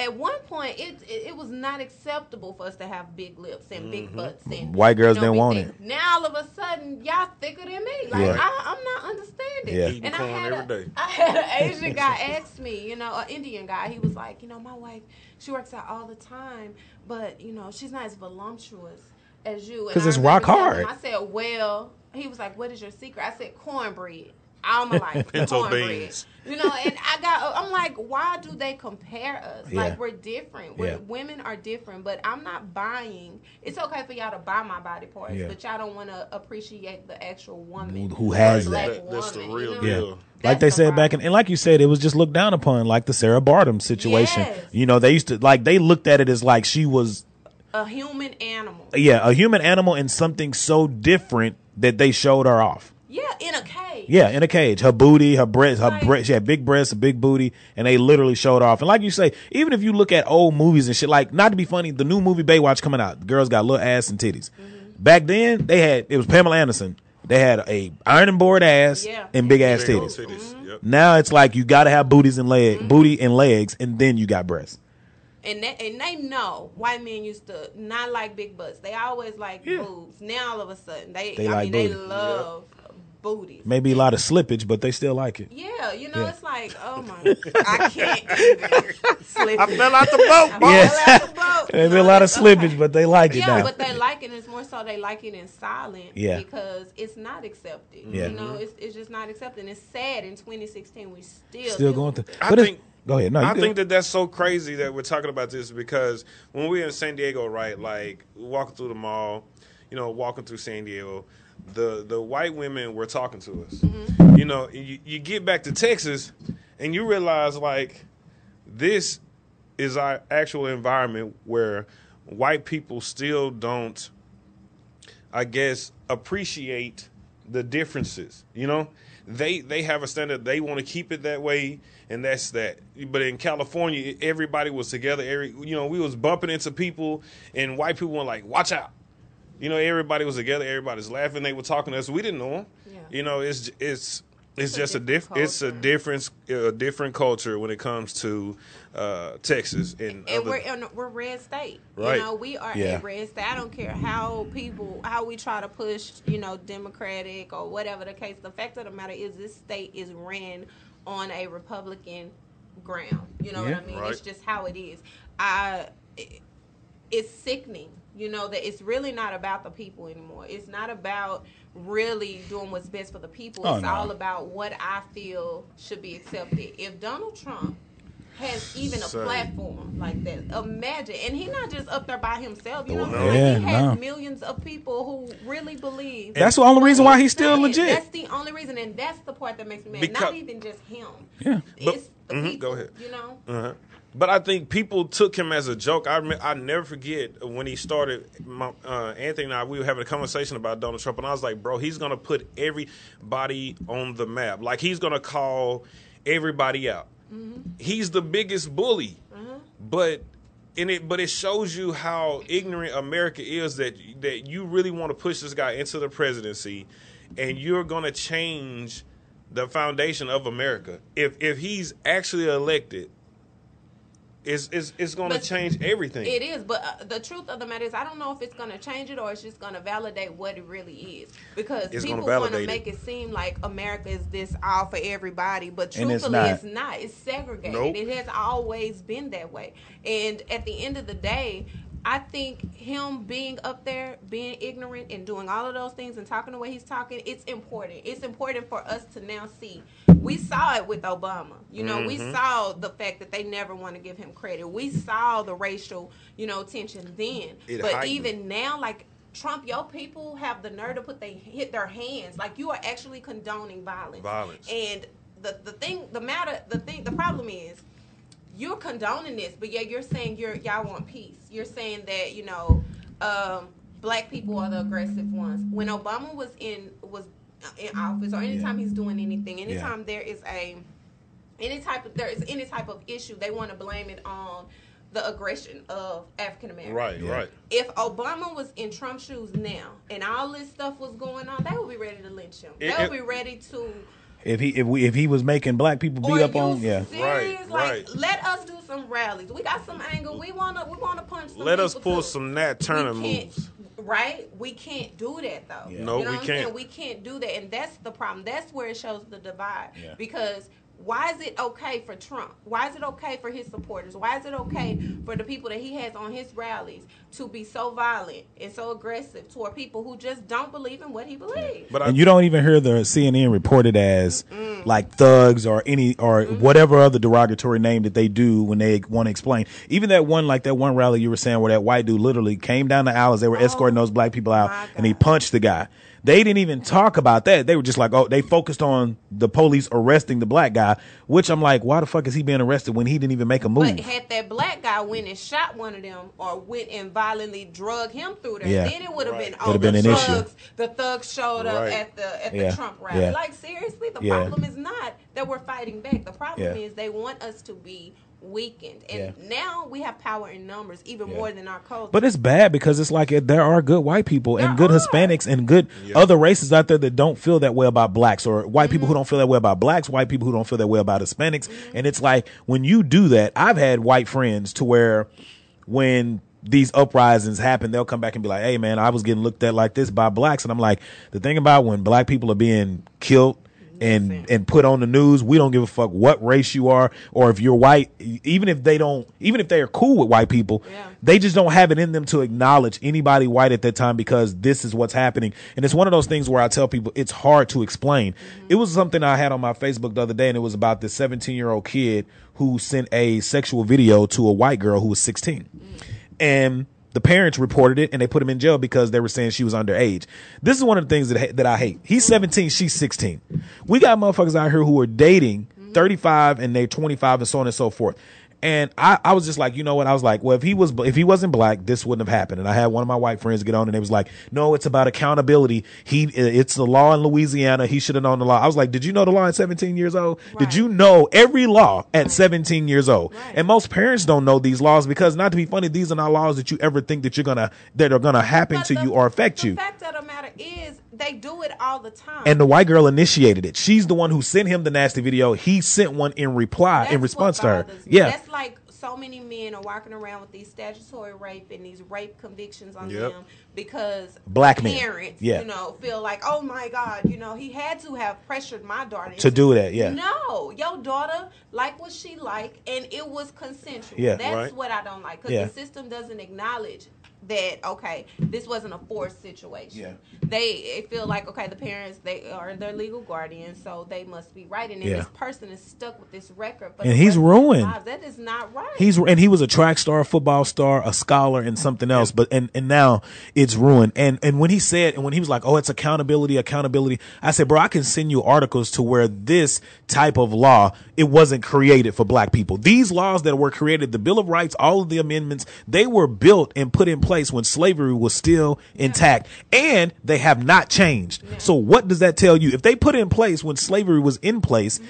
at one point, it, it it was not acceptable for us to have big lips and big butts and Mm-hmm. White girls you know, didn't want thick. it. Now all of a sudden, y'all thicker than me. Like Yeah. I, I'm not understanding. Yeah. Eating And I had, every a, day. I had an Asian guy ask me, you know, an Indian guy. He was like, you know, my wife, she works out all the time, but you know, she's not as voluptuous as you. And 'Cause I it's remember rock telling him, hard. I said, well, he was like, what is your secret? I said, cornbread. All my life, Pinto cornbread. beans. You know, and I got, I'm like, why do they compare us? Yeah. Like we're different. We're, Yeah. Women are different, but I'm not buying. It's okay for y'all to buy my body parts, Yeah. but y'all don't want to appreciate the actual woman Who has the that. black That- that's the real you know? Yeah. deal. Like they the said back in, and like you said, it was just looked down upon, like the Sarah Baartman situation. Yes. You know, they used to like they looked at it as like she was, a human animal. yeah, a human animal and something so different that they showed her off. Yeah, in a cage. Yeah, in a cage. Her booty, her breasts, her Like- breast. She had big breasts, a big booty, and they literally showed off. And like you say, even if you look at old movies and shit, like not to be funny, the new movie Baywatch coming out, the girls got little ass and titties. Mm-hmm. Back then, they had it was Pamela Anderson. They had a ironing board ass Yeah. and big ass Big old titties. titties. Yep. Now it's like you got to have booties and leg, Mm-hmm. booty and legs, and then you got breasts. And they, and they know white men used to not like big butts. They always like Yeah. boobs. Now all of a sudden they, They I like mean they booty. love booties. Maybe a lot of slippage, but they still like it. Yeah, you know Yeah. it's like oh my, I can't even slip. I fell out the boat. I boy. Yeah. fell out. Maybe No, a lot of it's okay. slippage, but they like it Yeah, now. but they like it. And it's more so they like it in silent. Yeah. Because it's not accepted. Yeah. You know, it's, it's just not accepted. And it's sad. In 2016, we still still going through. I think- Go ahead. No, I good. think that that's so crazy that we're talking about this because when we were in San Diego, right, like walking through the mall, you know, walking through San Diego, the the white women were talking to us. Mm-hmm. You know, you, you get back to Texas and you realize like this is our actual environment where white people still don't I guess appreciate the differences. You know, they they have a standard. They want to keep it that way, and that's that. But in California, everybody was together. Every you know, we was bumping into people, and white people were like, "Watch out." You know, everybody was together. Everybody's laughing. They were talking to us. We didn't know them. Yeah. You know, it's it's it's, a just a different diff. It's a culture. different a different culture when it comes to uh, Texas and, and other- we're in, we're red state. Right. You know, we are Yeah. a red state. I don't care how people how we try to push, you know, democratic or whatever the case. The fact of the matter is this state is ran on a Republican ground. You know Yeah. what I mean? Right. It's just how it is. I it- it's sickening, you know, that it's really not about the people anymore. It's not about really doing what's best for the people. Oh, it's no. all about what I feel should be accepted. If Donald Trump has even a Say. platform like that, imagine, and he's not just up there by himself. You know, what I'm Yeah, he has no. millions of people who really believe. That's the only reason why he's still saying. legit. That's the only reason, and that's the part that makes me mad. Because- not even just him. Yeah. But- it's the mhm, people. go ahead. You know. Uh-huh. But I think people took him as a joke. I rem- I never forget when he started. My, uh, Anthony and I we were having a conversation about Donald Trump, and I was like, "Bro, he's gonna put everybody on the map. Like he's gonna call everybody out. He's the biggest bully." But and it but it shows you how ignorant America is that that you really want to push this guy into the presidency, and you're gonna change the foundation of America. If if he's actually elected, it's it's, it's going to change everything. It is, but uh, the truth of the matter is, I don't know if it's going to change it or it's just going to validate what it really is. Because It's people want to make it. it seem like America is this all for everybody, but And it's truthfully, not. it's not. It's segregated. Nope. It has always been that way. And at the end of the day, I think him being up there, being ignorant, and doing all of those things and talking the way he's talking, it's important. It's important for us to now see. We saw it with Obama. You know, we Mm-hmm. saw the fact that they never want to give him credit. We saw the racial, you know, tension then. It but heightened. even now, like Trump, your people have the nerve to put they hit their hands. Like you are actually condoning violence. Violence. And the the thing, the matter, the thing, the problem is you're condoning this, but yeah, you're saying you're y'all want peace. You're saying that you know um, black people are the aggressive ones. When Obama was in was in office, or anytime he's doing anything, anytime there is a any type of there is any type of issue, they want to blame it on the aggression of African Americans. right, Yeah. right. If Obama was in Trump's shoes now, and all this stuff was going on, they would be ready to lynch him. They would it- be ready to If he if we if he was making black people beat up on, yeah. serious? Right, like, right. let us do some rallies. We got some anger. We wanna we wanna punch. Some Let us pull too. some Nat Turner can't- moves. Right? We can't do that though. Yeah. No, you know we what I'm can't. saying? We can't do that, and that's the problem. That's where it shows the divide. Yeah. Because why is it okay for Trump? Why is it okay for his supporters? Why is it okay for the people that he has on his rallies to be so violent and so aggressive toward people who just don't believe in what he believes? But I, And you don't even hear the CNN reported as Mm. like thugs or any or whatever other derogatory name that they do when they want to explain. Even that one like that one rally you were saying where that white dude literally came down the aisles, they were escorting those black people out Oh and he punched the guy. They didn't even talk about that. They were just like, oh, they focused on the police arresting the black guy, which I'm like, why the fuck is he being arrested when he didn't even make a move? But had that black guy went and shot one of them or went and violently drug him through there, Yeah. then it would have been Would've on been the an issue. thugs. The thugs showed up Right. at the at Yeah. the Trump rally. Yeah. Like seriously, the Yeah. problem is not that we're fighting back. The problem Yeah. is they want us to be weakened, and Yeah. now we have power in numbers even Yeah. more than our culture. But it's bad because it's like there are good white people and good are. Hispanics and good other races out there that don't feel that way about blacks or white people Mm-hmm. who don't feel that way about blacks, white people who don't feel that way about Hispanics. And it's like when you do that, I've had white friends to where when these uprisings happen, they'll come back and be like, Hey man, I was getting looked at like this by blacks. And I'm like, the thing about when black people are being killed and and put on the news. We don't give a fuck what race you are or if you're white. Even if they don't, even if they are cool with white people, Yeah. they just don't have it in them to acknowledge anybody white at that time because this is what's happening. And it's one of those things where I tell people it's hard to explain. It was something I had on my Facebook the other day, and it was about this 17 year old kid who sent a sexual video to a white girl who was 16. And the parents reported it and they put him in jail because they were saying she was underage. This is one of the things that that I hate. He's 17, she's 16. We got motherfuckers out here who are dating 35 and they're 25 and so on and so forth. And I, I was just like, you know what? I was like, well, if he was, if he wasn't black, this wouldn't have happened. And I had one of my white friends get on and they was like, no, it's about accountability. He, it's the law in Louisiana. He should have known the law. I was like, did you know the law at 17 years old? Did you know every law at 17 years old? Right. And most parents don't know these laws because not to be funny, these are not laws that you ever think that you're gonna, that are gonna happen But to the- you or affect the you. The fact of the matter is, they do it all the time. And the white girl initiated it. She's the one who sent him the nasty video. He sent one in reply, in response to her. me. Yeah. That's like so many men are walking around with these statutory rape and these rape convictions on Yep. them because Black men. parents, Yeah. you know, feel like, oh my God, you know, he had to have pressured my daughter To do that, yeah. No, your daughter like what she like, and it was consensual. Yeah. That's Right. what I don't like because Yeah. the system doesn't acknowledge that okay this wasn't a forced situation Yeah. they feel like okay the parents they are their legal guardians so they must be right and Yeah. this person is stuck with this record And he's rest of their ruined. that is not right He's and he was a track star, a football star, a scholar, and something else. But and and now it's ruined. And and when he said and when he was like, "Oh, it's accountability, accountability," I said, "Bro, I can send you articles to where this type of law it wasn't created for black people. These laws that were created, the Bill of Rights, all of the amendments, they were built and put in place when slavery was still intact, and they have not changed. So what does that tell you? If they put in place when slavery was in place." Mm-hmm.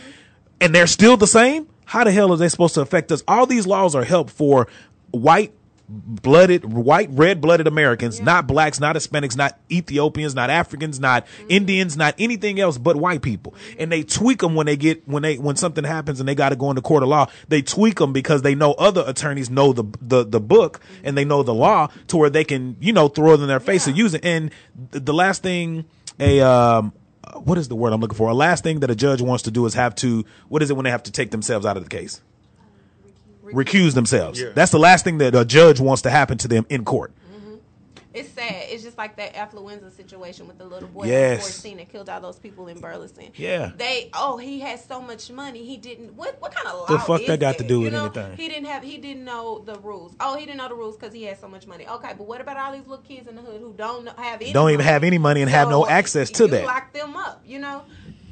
and they're still the same, how the hell are they supposed to affect us? All these laws are help for white blooded white red blooded Americans, not blacks, not Hispanics, not Ethiopians, not Africans, not Indians, not anything else but white people. And they tweak them when they get when they when something happens and they got to go into court of law. They tweak them because they know other attorneys know the the the book and they know the law to where they can, you know, throw it in their face and use it. And the, the last thing a um what is the word I'm looking for? A last thing that a judge wants to do is have to what is it when they have to take themselves out of the case? Recuse themselves. Yeah. That's the last thing that a judge wants to happen to them in court. Mm-hmm. it's sad it's just like that affluenza situation with the little boy Yes. at 14 that killed all those people in Burleson Yeah. they oh he had so much money he didn't what what kind of law The fuck is that got to do You with know, anything? he didn't have he didn't know the rules oh he didn't know the rules because he had so much money okay but what about all these little kids in the hood who don't have any Don't even have any money and have no access to you that. lock them up you know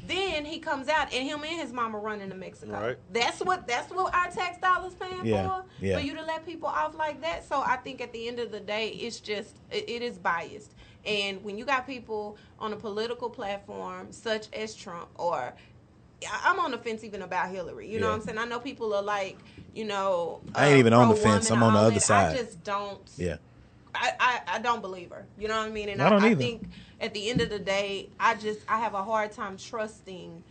then he comes out and him and his mama running to Mexico. Right. That's what that's what our tax dollars paying Yeah, for. yeah. For you to let people off like that. So I think at the end of the day, it's just it, it is biased. And when you got people on a political platform such as Trump or I'm on the fence even about Hillary. You know what I'm saying? I know people are like, you know, uh, I ain't even on the fence. I'm on the other that. side. I just don't. Yeah. I, I, I don't believe her. You know what I mean? And I I, don't I, either. think at the end of the day, I just I have a hard time trusting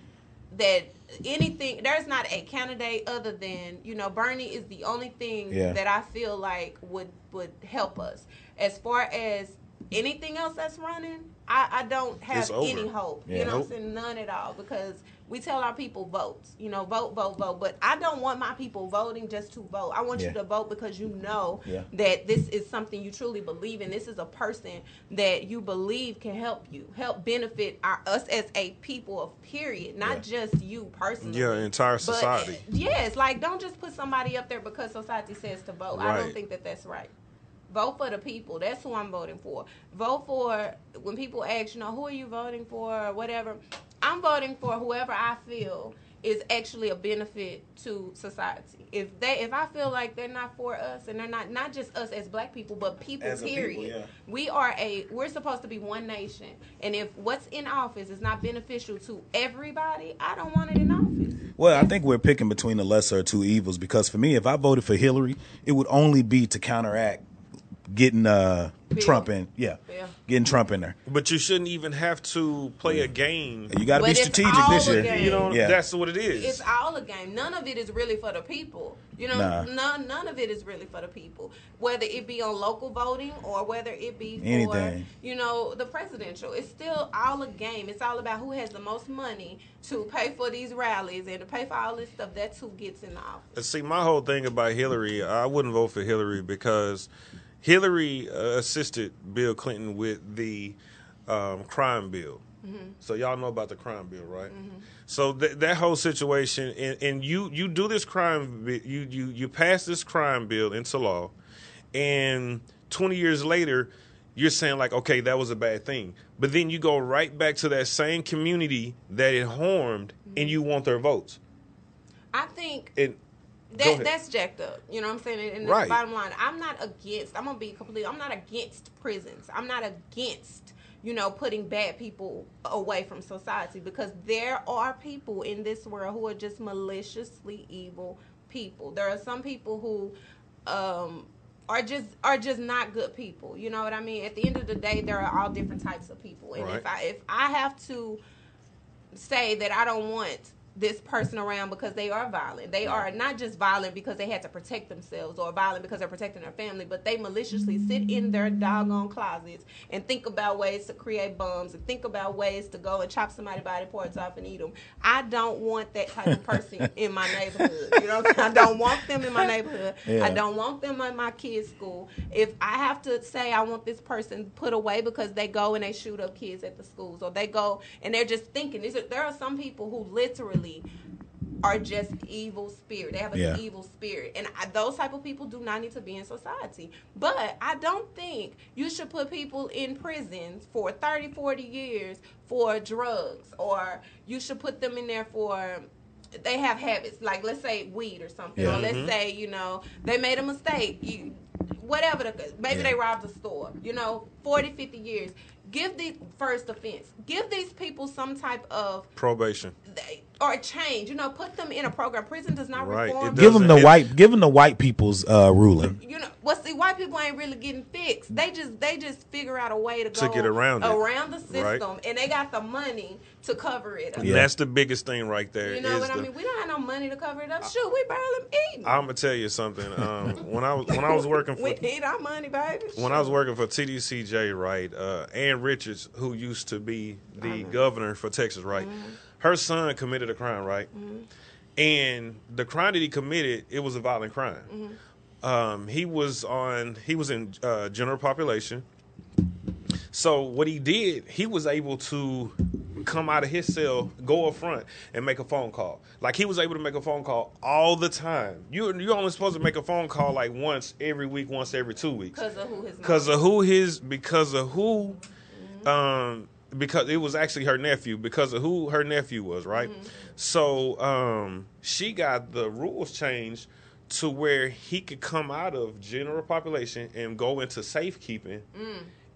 that anything there's not a candidate other than you know Bernie is the only thing Yeah. that I feel like would would help us as far as anything else that's running. I, I don't have any hope. Yeah. You know what Nope. I'm saying? None at all because we tell our people vote. You know, vote, vote, vote. But I don't want my people voting just to vote. I want Yeah. you to vote because you know Yeah. that this is something you truly believe in. This is a person that you believe can help you, help benefit our, us as a people of period, not just you personally. Yeah, entire But, society. yes, like don't just put somebody up there because society says to vote. I don't think that that's right. Vote for the people. That's who I'm voting for. Vote for when people ask, you know, who are you voting for or whatever. I'm voting for whoever I feel is actually a benefit to society. If they if I feel like they're not for us and they're not not just us as black people, but people As period. people, yeah. We are a we're supposed to be one nation. And if what's in office is not beneficial to everybody, I don't want it in office. Well, I think we're picking between the lesser of two evils because for me, if I voted for Hillary, it would only be to counteract getting uh, Trump in. Yeah, Yeah. getting Trump in there. But you shouldn't even have to play a game. You got to be strategic this year. You know, Yeah. that's what it is. It's all a game. None of it is really for the people. You know, Nah. none none of it is really for the people. Whether it be on local voting or whether it be for Anything. you know the presidential, it's still all a game. It's all about who has the most money to pay for these rallies and to pay for all this stuff. That's who gets in the office. See, my whole thing about Hillary, I wouldn't vote for Hillary because Hillary uh, assisted Bill Clinton with the um, crime bill. So y'all know about the crime bill, right? So th- that whole situation, and, and you you do this crime, you you you pass this crime bill into law, and 20 years later, you're saying like, okay, that was a bad thing, but then you go right back to that same community that it harmed, and you want their votes. I think And that that's jacked up. You know what I'm saying? And the Right. bottom line, I'm not against. I'm gonna be completely. I'm not against prisons. I'm not against. You know, putting bad people away from society because there are people in this world who are just maliciously evil people. There are some people who um, are just are just not good people. You know what I mean? At the end of the day, there are all different types of people, and if I if I have to say that I don't want this person around because they are violent. They are not just violent because they had to protect themselves or violent because they're protecting their family, but they maliciously sit in their doggone closets and think about ways to create bombs and think about ways to go and chop somebody's body parts off and eat them. I don't want that type of person in my neighborhood. You know, what I'm saying? I don't want them in my neighborhood. Yeah. I don't want them in my kids' school. If I have to say I want this person put away because they go and they shoot up kids at the schools, or they go and they're just thinking. There are some people who literally are just evil spirit. They have an Yeah. evil spirit, and I, those type of people do not need to be in society. But I don't think you should put people in prisons for 30, 40 years for drugs, or you should put them in there for they have habits like let's say weed or something Yeah. or let's mm-hmm. say you know they made a mistake you whatever the maybe Yeah. they robbed a store you know 40 50 years give the first offense give these people some type of probation. they, or change you know put them in a program prison does not Right. reform It Give them the Doesn't- white. Give them the white people's uh, ruling. you know well see white people ain't really getting fixed they just they just figure out a way to, To go get around it. around the system Right. and they got the money to cover it up. And That's the biggest thing right there. you know is what i the- mean we don't have no money to cover it up shoot we barely eating I'm gonna tell you something. Um, when I was when I was working for we need our money baby when I was working for TDCJ, right, uh, Ann Richards, who used to be the governor for Texas, right, her son committed a crime, right, and the crime that he committed, it was a violent crime. Um, he was on, he was in uh, general population. So what he did, he was able to come out of his cell, go up front, and make a phone call. Like he was able to make a phone call all the time. You you're only supposed to make a phone call like once every week, once every two weeks. Because of who his because of who his because of who um because it was actually her nephew because of who her nephew was right? So um she got the rules changed to where he could come out of general population and go into safekeeping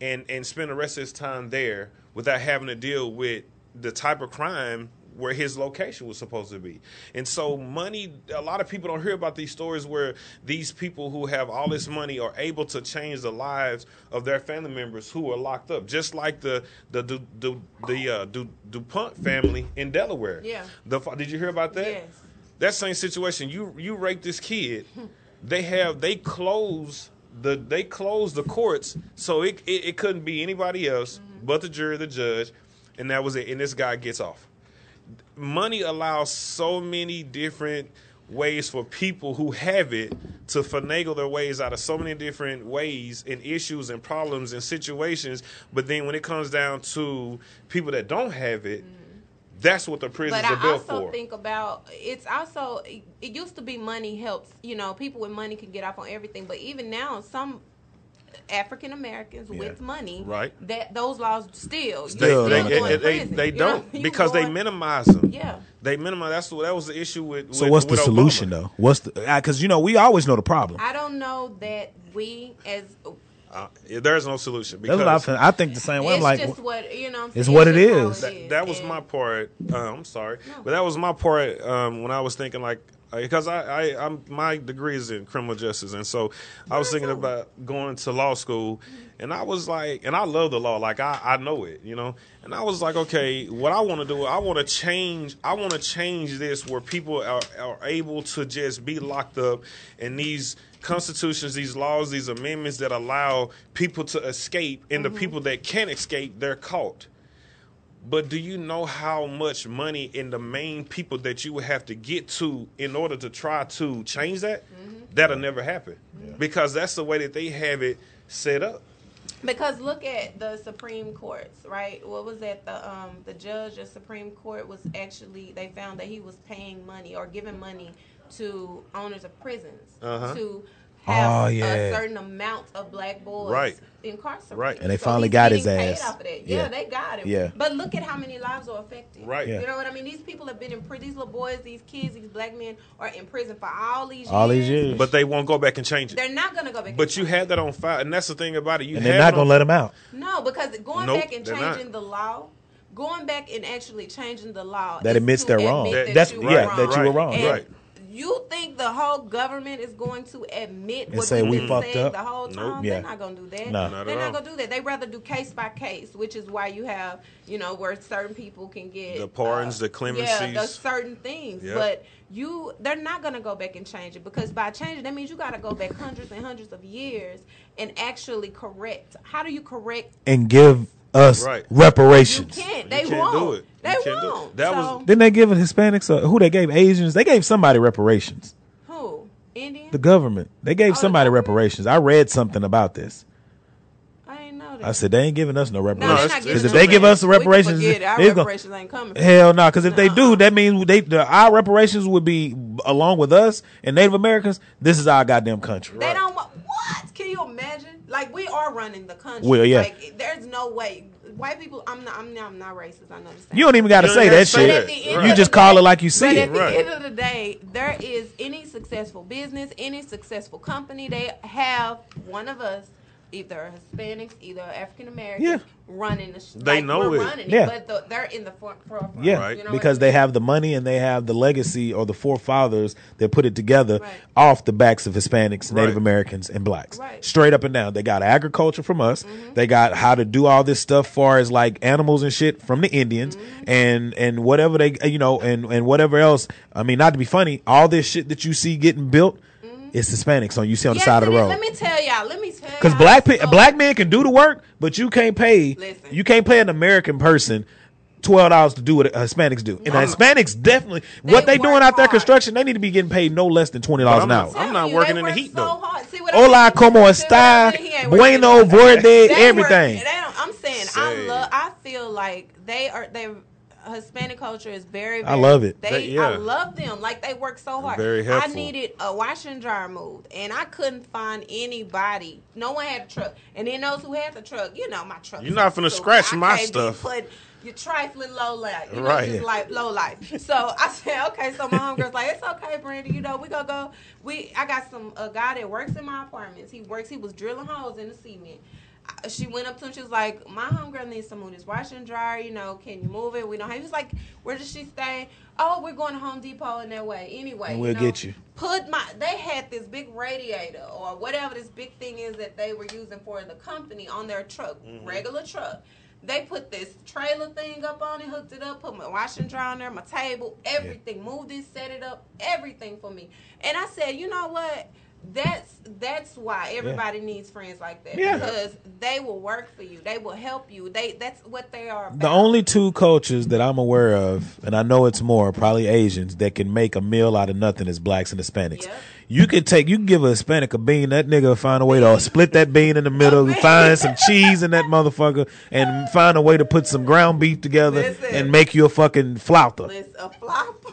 and and spend the rest of his time there without having to deal with the type of crime where his location was supposed to be. And so money a lot of people don't hear about these stories where these people who have all this money are able to change the lives of their family members who are locked up. Just like the the the, the, the uh, Du, DuPont family in Delaware. Yeah. The, did you hear about that? Yes. That same situation. You you rape this kid. They have they close the they closed the courts so it it, it couldn't be anybody else mm-hmm. but the jury, the judge, and that was it. And this guy gets off. Money allows so many different ways for people who have it to finagle their ways out of so many different ways and issues and problems and situations. But then when it comes down to people that don't have it, mm-hmm. That's what the prisons But are I built also for. think about it's also it, it used to be money helps. You know, people with money can get off on everything, but even now, some African Americans with money, Right. That those laws still, They, Still they, don't they, they, they don't because they minimize them. Yeah. They minimize. That's the, that was the issue with. So with- what's the with Obama. solution though? What's the uh, because you know we always know the problem. I don't know that we as Uh, there's no solution That's because what I, think. I think the same way. I'm it's like, just what you know. what it's what it just how is. that, that was And- my part. Uh, I'm sorry, but that was my part um, when I was thinking like because I, I I'm my degree is in criminal justice, and so I was thinking about going to law school, and I was like, and I love the law, like I I know it, you know, and I was like, okay, what I want to do, I want to change, I want to change this where people are, are able to just be locked up, and these constitutions, these laws, these amendments that allow people to escape, and the people that can't escape, they're caught. But do you know how much money in the main people that you would have to get to in order to try to change that? That'll never happen because that's the way that they have it set up. Because look at the Supreme Courts, right? What was that? The um the judge of Supreme Court was actually they found that he was paying money or giving money to owners of prisons Uh-huh. to Oh, have yeah. a certain amount of black boys Right. incarcerated. Right. And they So finally he's got his getting paid ass. off of that. Yeah. Yeah. they got him. Yeah. But look at how many lives are affected. Right. Yeah. You know what I mean? These people have been in prison. These little boys, these kids, these black men are in prison for all these All years. these years. But they won't go back and change it. They're not gonna go back. But and you had that on file, and that's the thing about it. You and they're not gonna let them out. No, because going Nope, back and changing the law, going back and actually changing the law that admits they're wrong. That- that that's you yeah, were wrong. that you were wrong. And Right. You think the whole government is going to admit And what say we've been fucked saying up? the whole time? Nope. Yeah. They're not gonna do that. No. Not They're not all. gonna do that. They rather do case by case, which is why you have, you know, where certain people can get The pardons, uh, the clemencies, Yeah, the certain things. Yep. But you, they're not gonna go back and change it because by changing, that means you got to go back hundreds and hundreds of years and actually correct. How do you correct And give us Right. you reparations. can't. They can't won't. do it. They can't do it. won't. That so, was- Didn't they give Hispanics? Uh, who they gave Asians? They gave somebody reparations. who? Indian? The government. They gave Oh, somebody government? reparations. I read something about this. I know that. I said they ain't giving us no no, reparations. not it's- giving Because if it's them they give us the reparations, forget it. our it's gonna- ain't coming. Hell no, because if they do, that means they the, our reparations would be along with us and Native Americans. This is our goddamn country. They don't want what? Can you imagine? Like we are running the country. Well, yeah. Like there's no way. White people. I'm not. I'm not. I'm not racist. I know. You don't even got to say that shit. that. But at the Right. You just call day- it like you see But it. at the Right. end of the day, there is any successful business, any successful company, they have one of us, either Hispanics, either African Americans, Yeah. running the. Sh- They like, know we're it. running Yeah. but the, they're in the front. forefront. Yeah, Right. You know because they mean? have the money and they have the legacy or the forefathers that put it together Right. off the backs of Hispanics, Native Right. Americans, and blacks. Right. Mm-hmm. Straight up and down. They got agriculture from us. They got how to do all this stuff far as like animals and shit from the Indians Mm-hmm. and and whatever they you know and and whatever else. I mean, not to be funny, all this shit that you see getting built, it's Hispanics on you see on the side of the road. Let me tell y'all. Let me tell y'all. Because black pe- so- black men can do the work, but you can't pay. Listen. You can't pay an American person twelve dollars to do what Hispanics do. And No. Hispanics definitely They what they doing work out there construction. They need to be getting paid no less than twenty dollars an hour. I'm not you, working in the heat, so though. hard. See what I Hola, mean? como See está? mean? He ain't working Bueno, in the- verde, They work- everything. I'm saying I love. I feel like they are. They Hispanic culture is very. very I love it. They, They- yeah. I love them. Like they work so hard. Very helpful. I needed a wash and dryer moved, and I couldn't find anybody. No one had a truck, and then those who had the truck, you know, my truck. You're not finna so scratch I my can't be stuff. Put, you're trifling low life, you know, Right. just like low life. So I said, okay. So my homegirl's like, it's okay, Brandy. You know, we gonna go. We, I got some a guy that works in my apartments. He works. He was drilling holes in the cement. I- She went up to him. She was like, "My homegirl needs some of this wash and dryer. You know, can you move it? We don't have." He was like, "Where does she stay?" Oh, we're going to Home Depot in that way. Anyway, And we'll know, get you. Put my. They had this big radiator or whatever this big thing is that they were using for the company on their truck, mm-hmm. regular truck. They put this trailer thing up on it, hooked it up, put my wash and dryer on there, my table, everything. Moved it, set it up, everything for me. And I said, you know what? That's that's why everybody needs friends like that Yeah. because they will work for you. They will help you. They that's what they are. About. The only two cultures that I'm aware of, and I know it's more, probably Asians, that can make a meal out of nothing is blacks and Hispanics. Yep. You could take, you can give a Hispanic a bean, that nigga will find a way to split that bean in the middle, find some cheese in that motherfucker, and find a way to put some ground beef together Listen. and make you a fucking flauta. Listen, a flop.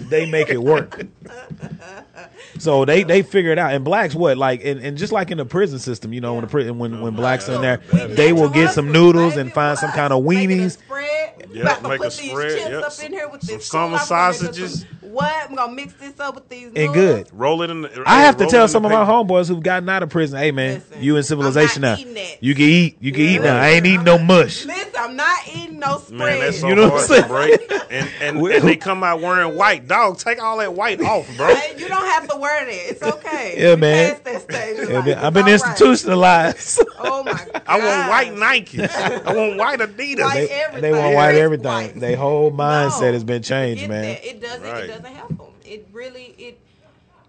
they make it work. So they they figure it out. And blacks what like and, and just like in the prison system, you know, when the prison when when blacks are in there, they will get some noodles and find some kind of weenies. spread. Yeah, About to make a put these spread, chips yep. up in here with Some this summer cool. I'm gonna make sausages. What? I'm gonna mix this up with these. And noodles. good. Roll it in. The, I have to tell some of my homeboys who've gotten out of prison, hey man, Listen, you in civilization I'm now. eating that. You can eat. You can eat now. I ain't eating no mush. Listen, I'm not eating no spread. Man, that's so You know what I'm to break. And, and, and they come out wearing white. Dog, take all that white off, bro. You don't have to wear that. It's okay. Yeah, We man. past that stage Yeah, man, I've been all right. institutionalized. Oh my god. I want white Nikes. I want white Adidas. White they, they want white everything. white. They whole mindset No, has been changed, man. that. It doesn't. Right. It doesn't help them. It really. It.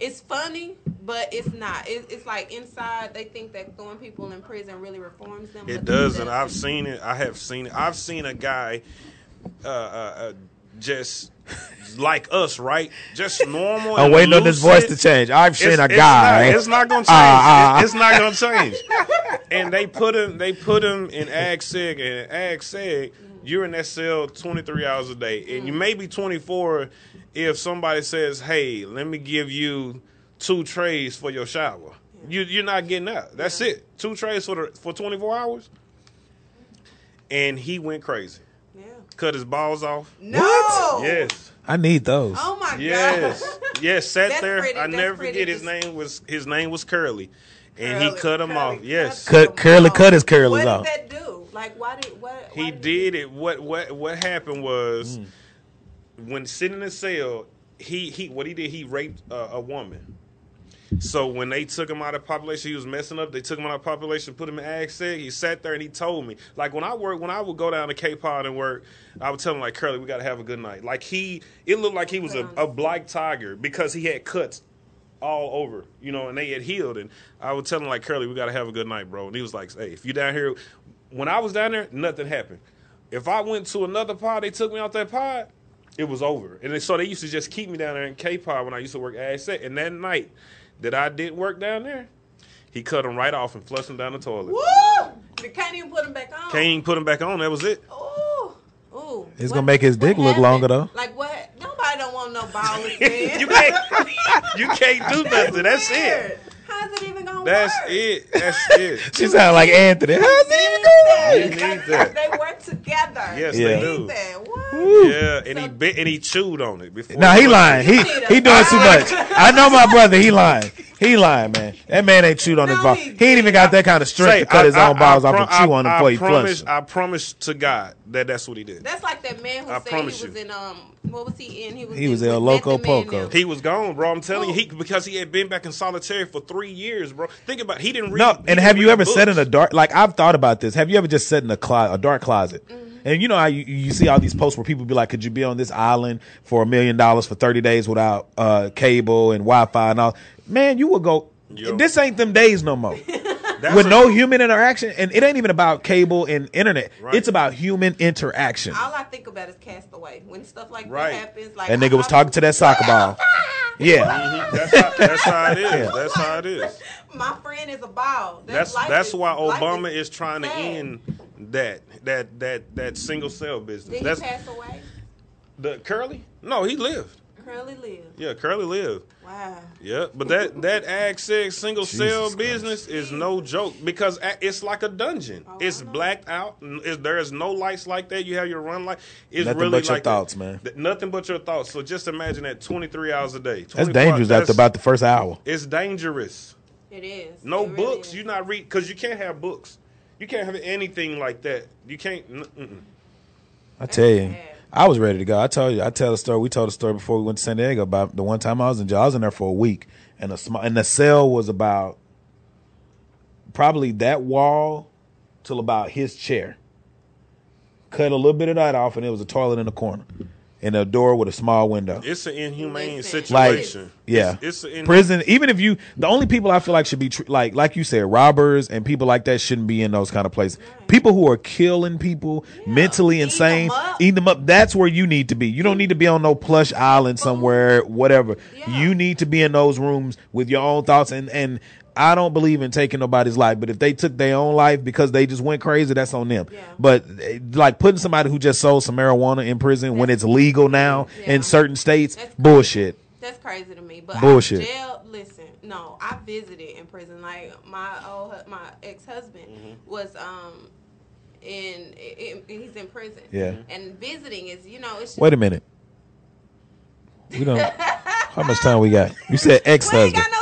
It's funny, but it's not. It, it's like inside they think that throwing people in prison really reforms them. It doesn't. I've seen it. I have seen it. I've seen a guy, uh, uh, uh just like us, right? Just normal. I'm waiting on this voice to change. I've seen It's- a it's guy. not- It's not, gonna change. Ah, ah. It's, it's not gonna change. and they put him. They put him in ag seg, and ag seg. You're in that cell 23 hours a day, and you may be 24 if somebody says, "Hey, let me give you two trays for your shower." You you're not getting out. That's it. Two trays for the for 24 hours. And he went crazy. Yeah. Cut his balls off. No. Yes. I need those. Oh my Yes, god. yes. Yes. Sat That's there. pretty, I that's never pretty. forget his Just- name was his name was Curly, and he Curly- cut him curly off. cut Yes, Cut- curly off. cut his curlers what off. did that do? Like, why did what? why he did it. What what what happened was when sitting in the cell, he he what he did he raped uh, a woman. So when they took him out of population, he was messing up. They took him out of population, put him in ag seg. He sat there and he told me, like when I work, when I would go down to K Pod and work, I would tell him like, Curly, we got to have a good night. Like he, it looked like he was a, a black tiger because he had cuts all over, you know, and they had healed. And I would tell him like, Curly, we got to have a good night, bro. And he was like, Hey, if you down here, when I was down there, nothing happened. If I went to another pod, they took me out that pod. It was over, and so they used to just keep me down there in K pod when I used to work ag seg. And that night that I did work down there, he cut him right off and flushed him down the toilet. Woo! You can't even put him back on. Can't even put him back on. That was it. Ooh. Ooh. It's What- gonna make his dick look happened? longer, though. Like what? Nobody don't want no ballless man. you can't. You can't do nothing. That's Weird. it. How's it even gonna That's work? it. That's it. She sounded like Anthony. How's it even going? You need that. They work together. Yes, Yeah. they Need do. that. What? Yeah, and he bit and he chewed on it before. Nah, he lying. He need he doing too much. I know my brother. He lying. He lying, man. That man ain't chewed on his No, balls. he He ain't even got that kind of strength Say, to cut his I- own I- balls I off and chew on them I, before I he promise, flush. I promise to God that that's what he did. That's like that man who I said he was you. in um what was he in? He was He in was with El Loco Method Poco. He was gone, bro. I'm telling you, he because he had been back in solitary for three years, bro. Think about, it. he didn't read. No, he and didn't have you read ever sat in books. a dark? Like I've thought about this. Have you ever just sat in a closet, a dark closet? Mm-hmm. And you know how you, you see all these posts where people be like, "Could you be on this island for a million dollars for thirty days without uh, cable and Wi-Fi and all?" Man, you would go. Yo. This ain't them days no more. That's With a- no human interaction, and it ain't even about cable and internet. Right. It's about human interaction. All I think about is Castaway. When stuff like Right. that happens, like That nigga was I- talking to that soccer ball. Yeah, Mhm. That's how, that's how it is. That's how it is. My friend is a ball. That's life that's is- why Obama is trying to end that that that that single cell business. Did That's he pass away? the Curly. No, he lived. Curly lived. Yeah, Curly lived. Wow. Yeah, but that that ag six single cell Jesus business is no joke because it's like a dungeon. Oh, it's blacked out. n- Is there is no lights like that. You have your run light. It's Nothing really but your like that. thoughts, man. Th- Nothing but your thoughts. So just imagine that twenty three hours a day. that's dangerous that's- after about the first hour. It's dangerous. It is. No It really books. is. You not read because you can't have books. You can't have anything like that. You can't. Mm-mm. I tell you. I was ready to go. I told you, I tell a story. We told a story before we went to San Diego about the one time I was in jail. I was in there for a week, and the small and the cell was about probably that wall till about his chair. Cut a little bit of that off, and it was a toilet in the corner, and a door with a small window. It's an inhumane Listen. Like, situation. yeah, it's, it's an prison. Even if you, the only people I feel like should be tr- like, like you said, robbers and people like that shouldn't be in those kind of places. People who are killing people, mentally Eating insane, them up. eating them up. That's where you need to be. You don't need to be on no plush island somewhere, whatever. Yeah. You need to be in those rooms with your own thoughts. And and I don't believe in taking nobody's life, but if they took their own life because they just went crazy, that's on them. Yeah. But eh, like putting somebody who just sold some marijuana in prison when it's legal now Yeah. in certain states, That's bullshit. That's crazy to me. But Bullshit. Jail. Listen, no, I visited in prison. Like my old, my ex husband was um in, in he's in prison. Yeah. And visiting is you know it's just, Wait a minute. We don't. how much time we got? You said ex We ain't husband.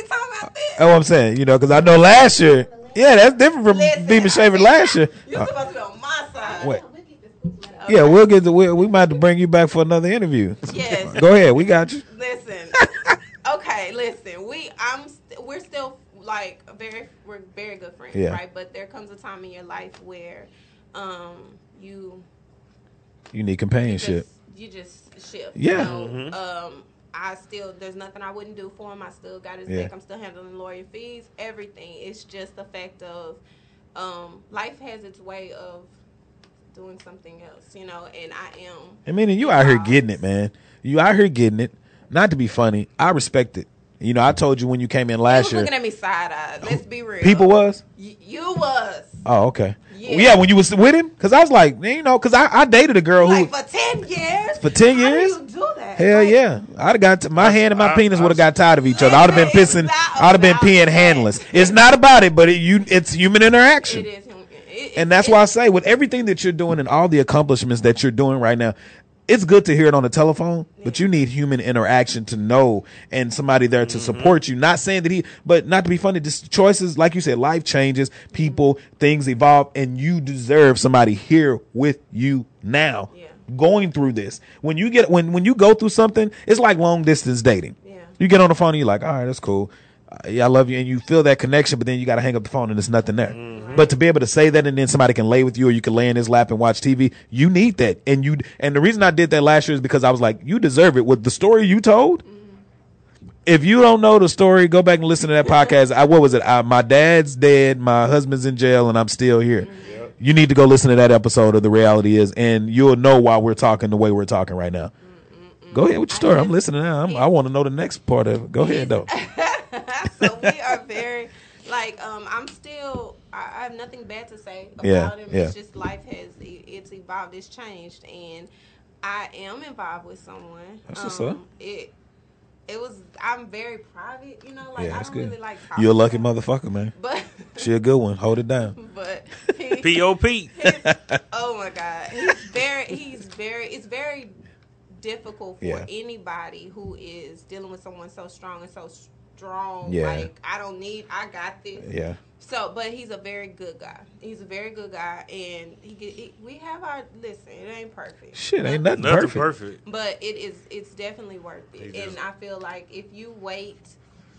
Got no time to be talking about this. That's what I'm saying. You know, because I know last year. Yeah, that's different from Listen, being shaving last year. You Uh, supposed to be on my side. wait. Yeah, we'll get the. We, we might have to bring you back for another interview. Yes. Go ahead. We got you. Listen. okay, listen. We I'm st- we're still like very we're very good friends, Yeah. right? But there comes a time in your life where um you You need you companionship. just, you just shift. Yeah. You know? Um I still there's nothing I wouldn't do for him. I still got his Yeah. back. I'm still handling lawyer fees, everything. It's just the fact of um life has its way of doing something else, you know, and I am I mean, and you out here getting it, man. You out here getting it. Not to be funny, I respect it. You know, I told you when you came in last was year, looking at me side eyed. Let's be real. people was. Y- you was Oh, okay. Yeah. Yeah, when you was with him, because I was like, you know, because I, I dated a girl who for ten years. For 10 How years? Do that? Hell Like, yeah! I'd have got to, my hand and my I- penis would have got tired of each other. I'd have been pissing. I'd have been peeing that. handless. It's not about it, but it, you it's human interaction. It is. hum- it- And that's it- why I say, with everything that you're doing and all the accomplishments that you're doing right now, it's good to hear it on the telephone, but you need human interaction to know and somebody there to mm-hmm. support you. Not saying that he, but not to be funny, just choices, like you said, life changes, mm-hmm. people, things evolve, and you deserve somebody here with you now. Yeah. Going through this. When you get when when you go through something, it's like long distance dating. Yeah. You get on the phone and you're like, all right, that's cool. Uh, yeah, I love you, and you feel that connection, but then you got to hang up the phone and there's nothing there. Mm-hmm. But to be able to say that, and then somebody can lay with you, or you can lay in his lap and watch TV, you need that. And you, and the reason I did that last year is because I was like, you deserve it. With the story you told, mm-hmm. if you don't know the story, go back and listen to that podcast. I, what was it? I, my dad's dead, my husband's in jail, and I'm still here. Mm-hmm. You need to go listen to that episode of The Reality Is, and you'll know why we're talking the way we're talking right now. Go ahead with your story. I'm listening now. I'm, I want to know the next part of it. Go ahead, though. so we are very like um I'm still I, I have nothing bad to say about Yeah, him. yeah. It's just life has it's evolved, it's changed, and I am involved with someone. That's what's um, up. It it was I'm very private, you know, like Yeah, I that's don't good. really like talking You're a lucky motherfucker, man. But She a good one. Hold it down. but P.O.P. oh my god he's very he's very it's very difficult for Yeah. anybody who is dealing with someone so strong and so strong Yeah. like i don't need i got this Yeah. so but he's a very good guy he's a very good guy and he, get, he we have our listen it ain't perfect Shit, ain't nothing, Nothing perfect. perfect. but it is it's definitely worth it He and i feel like if you wait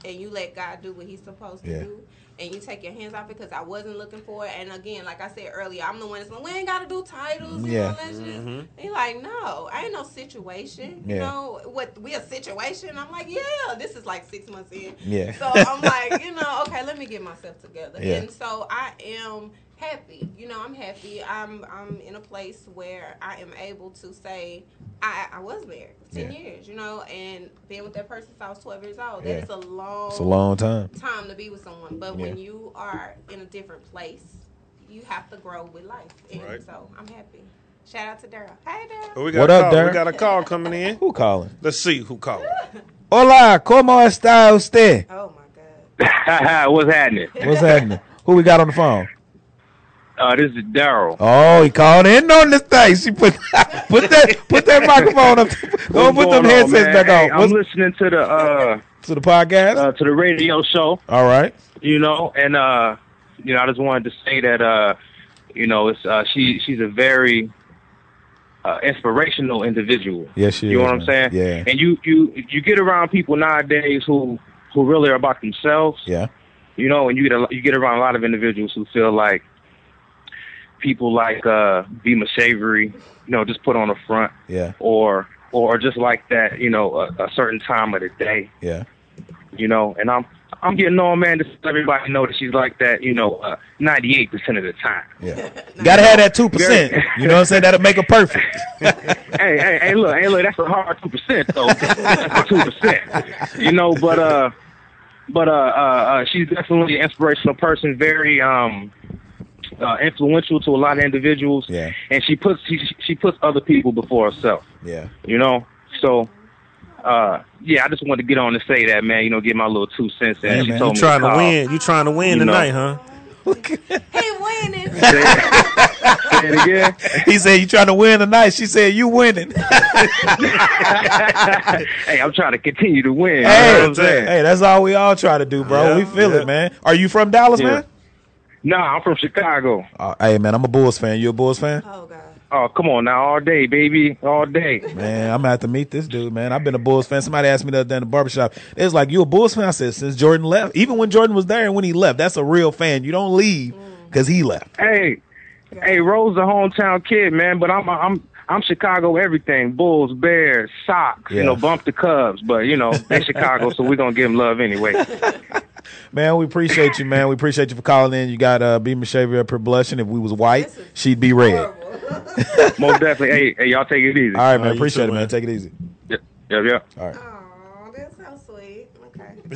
and you let god do what he's supposed to Yeah. do and you take your hands off it because i wasn't looking for it and again like i said earlier i'm the one that's like we ain't gotta do titles you Yeah. know let's just he like no i ain't no situation Yeah. you know what we a situation i'm like yeah this is like six months in Yeah. so i'm like you know okay let me get myself together Yeah. and so i am happy you know i'm happy i'm i'm in a place where i am able to say i i was married 10 Yeah. years you know and being with that person since i was 12 years old Yeah. that is a long It's a long time. time to be with someone but when you are in a different place you have to grow with life and Right. so i'm happy shout out to daryl hey daryl Well, What up, call. Darren? We got a call coming in. Who calling? Let's see who calling. Hola, ¿cómo está usted? oh my god What's happening? What's happening? Who we got on the phone? Uh, this is Daryl. Oh, he called in on this thing. She put put that put that microphone up. What's put them on, headsets man? back Hey, on. I'm listening to the uh, to the podcast? uh to the radio show, All right. you know, and uh, you know, I just wanted to say that uh, you know, it's uh, she she's a very uh, inspirational individual. Yes, she You know is, what I'm saying? Yeah. And you you you get around people nowadays who who really are about themselves. Yeah. You know, and you get a, you get around a lot of individuals who feel like people like uh Bema Shavery, you know, just put on the front Yeah. or or just like that, you know, a, a certain time of the day, Yeah. you know. And I'm I'm getting on, man, to let everybody know that she's like that, you know, uh, 98% of the time. Yeah. Gotta have that two percent. You know what I'm saying? That'll make it perfect. hey, hey, hey, look, hey, look, that's a hard two percent though. two percent, you know. But uh, but uh, uh, uh, she's definitely an inspirational person. Very um, uh, influential to a lot of individuals. Yeah. And she puts she, she puts other people before herself. Yeah. You know. So. Uh, yeah, I just wanted to get on and say that, man. You know, get my little two cents in. Hey, she man. told You me trying to call. win? You trying to win You know. tonight, huh? He winning. Say it again. He said, "You trying to win tonight?" She said, "You winning." hey, I'm trying to continue to win. You know hey, what I'm saying? hey, that's all we all try to do, bro. Yeah, we feel yeah. it, man. Are you from Dallas, Yeah. man? Nah, I'm from Chicago. Uh, hey, man, I'm a Bulls fan. You a Bulls fan? Oh God. Oh, come on now, all day, baby, all day. Man, I'm gonna have to meet this dude, man. I've been a Bulls fan. Somebody asked me the other day in the barbershop. It was like, you a Bulls fan? I said, since Jordan left. Even when Jordan was there and when he left, that's a real fan. You don't leave because he left. Hey, hey, Rose, the hometown kid, man. But I'm I'm I'm Chicago everything. Bulls, Bears, Sox. Yeah. You know, bump the Cubs, but you know they Chicago, so we're gonna give them love anyway. Man, we appreciate you, man. We appreciate you for calling in. You got uh, B. Mishavia up here blushing. If we was white, she'd be red. Most definitely. Hey, hey, y'all take it easy. All right, man. right, Appreciate too, it, man. man. Take it easy. Yep, yep. yep. All right. Oh, that's so sweet. Okay.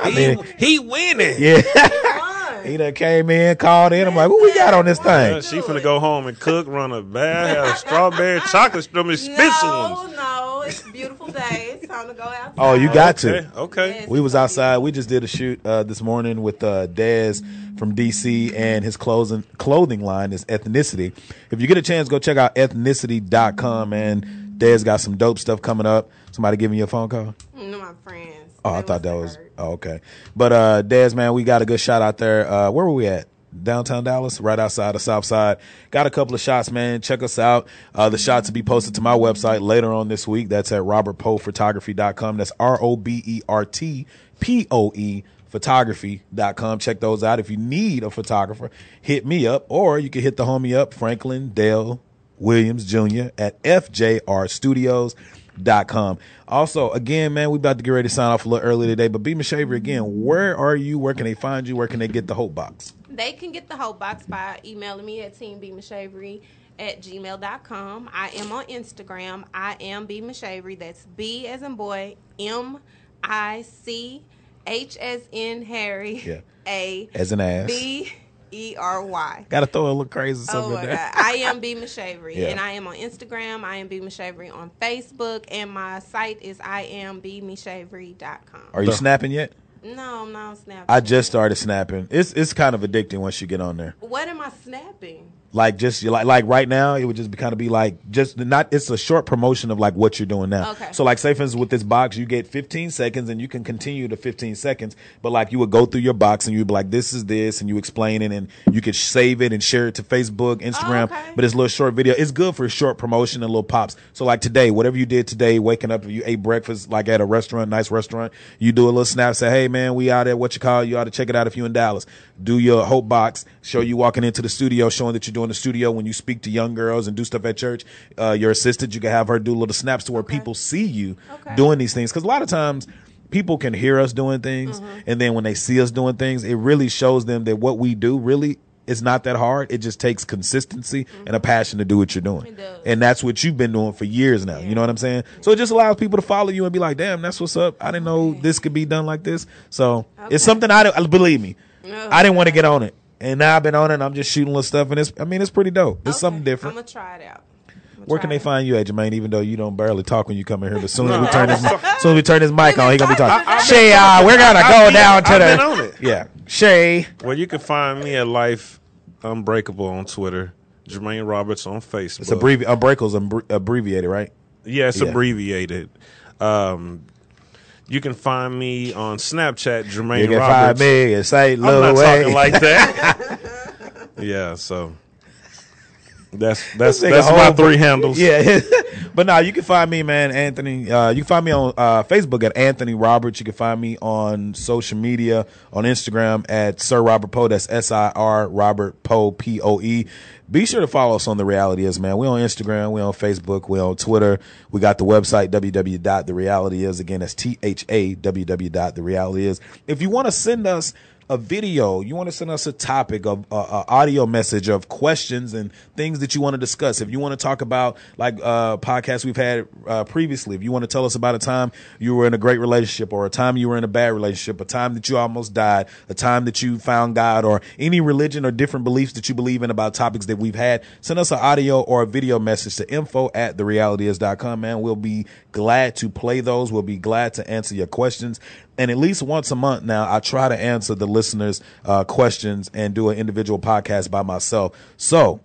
I mean, He winning. yeah. Fun. he done came in, called in. I'm like, what we got on this Yeah, thing? she finna go home and cook, run a bath, have strawberry chocolate, strawberry expensive no, ones. no, it's a beautiful day. It's time to go outside. Oh, you got okay, to. okay. Yes. We was outside. We just did a shoot uh, this morning with uh, Dez from DC, and his clothing clothing line is Ethnicity. If you get a chance, go check out ethnicity.com. and Dez got some dope stuff coming up. Somebody giving you a phone call? No, my friends. Oh, I thought that was oh, okay. But uh Dez, man, we got a good shot out there. Uh where were we at? Downtown Dallas, right outside the South Side. Got a couple of shots, man. Check us out. Uh the shots will be posted to my website later on this week. That's at robertpoephotography.com. That's R O B E R T P O E photography.com. Check those out. If you need a photographer, hit me up or you can hit the homie up, Franklin Dale Williams Jr. at fjrstudios.com. Also, again, man, we about to get ready to sign off a little early today, but be Shaver again, where are you? Where can they find you? Where can they get the Hope Box? They can get the whole box by emailing me at teambeamashavery at gmail.com. I am on Instagram. I am B Mashavery. That's B as in boy, M I C H as in Harry, Yeah. A As in ass. B E R Y. Gotta throw a little crazy Oh something my in there. God. I am B Mashavery. Yeah. And I am on Instagram. I am B Mashavery on Facebook. And my site is I am bmashavery.com. Are you snapping yet? No, I'm not snapping. I just started snapping. It's it's kind of addicting once you get on there. What am I snapping? Like just like like right now, it would just be kind of be like just not. It's a short promotion of like what you're doing now. Okay. So like say for instance with this box, you get 15 seconds and you can continue to 15 seconds. But like you would go through your box and you'd be like, this is this, and you explain it, and you could save it and share it to Facebook, oh, Instagram. okay. But it's a little short video. It's good for short promotion and little pops. So like today, whatever you did today, waking up, if you ate breakfast like at a restaurant, nice restaurant, you do a little snap, say, hey man, we out at what you call, you ought to check it out if you in Dallas. Do your hope box, show you walking into the studio, showing that you're doing the studio when you speak to young girls and do stuff at church. Uh, your assistant, you can have her do little snaps to where people see you Okay. doing these things. Cause a lot of times people can hear us doing things. Mm-hmm. And then when they see us doing things, it really shows them that what we do really is not that hard. It just takes consistency and a passion to do what you're doing. Mm-hmm. And that's what you've been doing for years now. You know what I'm saying? So it just allows people to follow you and be like, damn, that's what's up. I didn't know this could be done like this. So Okay. it's something I, don't- believe me. Oh, I didn't want to get on it. And now I've been on it and I'm just shooting little stuff. And it's, I mean, it's pretty dope. It's Okay. something different. I'm gonna try it out. Where can they find you at, Jermaine? Even though you don't barely talk when you come in here, but soon as we turn this, soon as we turn this mic on, he gonna be talking. Shay, uh, we're gonna I've go been- down to I've the. been on it. Yeah, Shay. Well, you can find me at Life Unbreakable on Twitter, Jermaine Roberts on Facebook. It's abbrevi- Unbreakable's abbr- abbreviated, right? Yeah, it's Yeah. abbreviated. Um, you can find me on Snapchat, Jermaine You can Roberts. find me in St. I'm not talking like that. yeah, so that's that's that's my whole- three handles. Yeah, but now you can find me, man, Anthony. Uh, you can find me on uh, Facebook at Anthony Roberts. You can find me on social media on Instagram at Sir Robert Poe. That's S I R Robert Poe P O E. Be sure to follow us on the Reality Is, man. We on Instagram, we on Facebook, we on Twitter. We got the website www.therealityis. Again, that's T H A Is. If you want to send us a video, you want to send us a topic of uh, audio message of questions and things that you want to discuss. If you want to talk about like uh, podcasts we've had uh, previously, if you want to tell us about a time you were in a great relationship or a time you were in a bad relationship, a time that you almost died, a time that you found God, or any religion or different beliefs that you believe in about topics that we've had, send us an audio or a video message to info at therealityis.com, man. We'll be glad to play those. We'll be glad to answer your questions and at least once a month now, I try to answer the listeners' uh, questions and do an individual podcast by myself. So,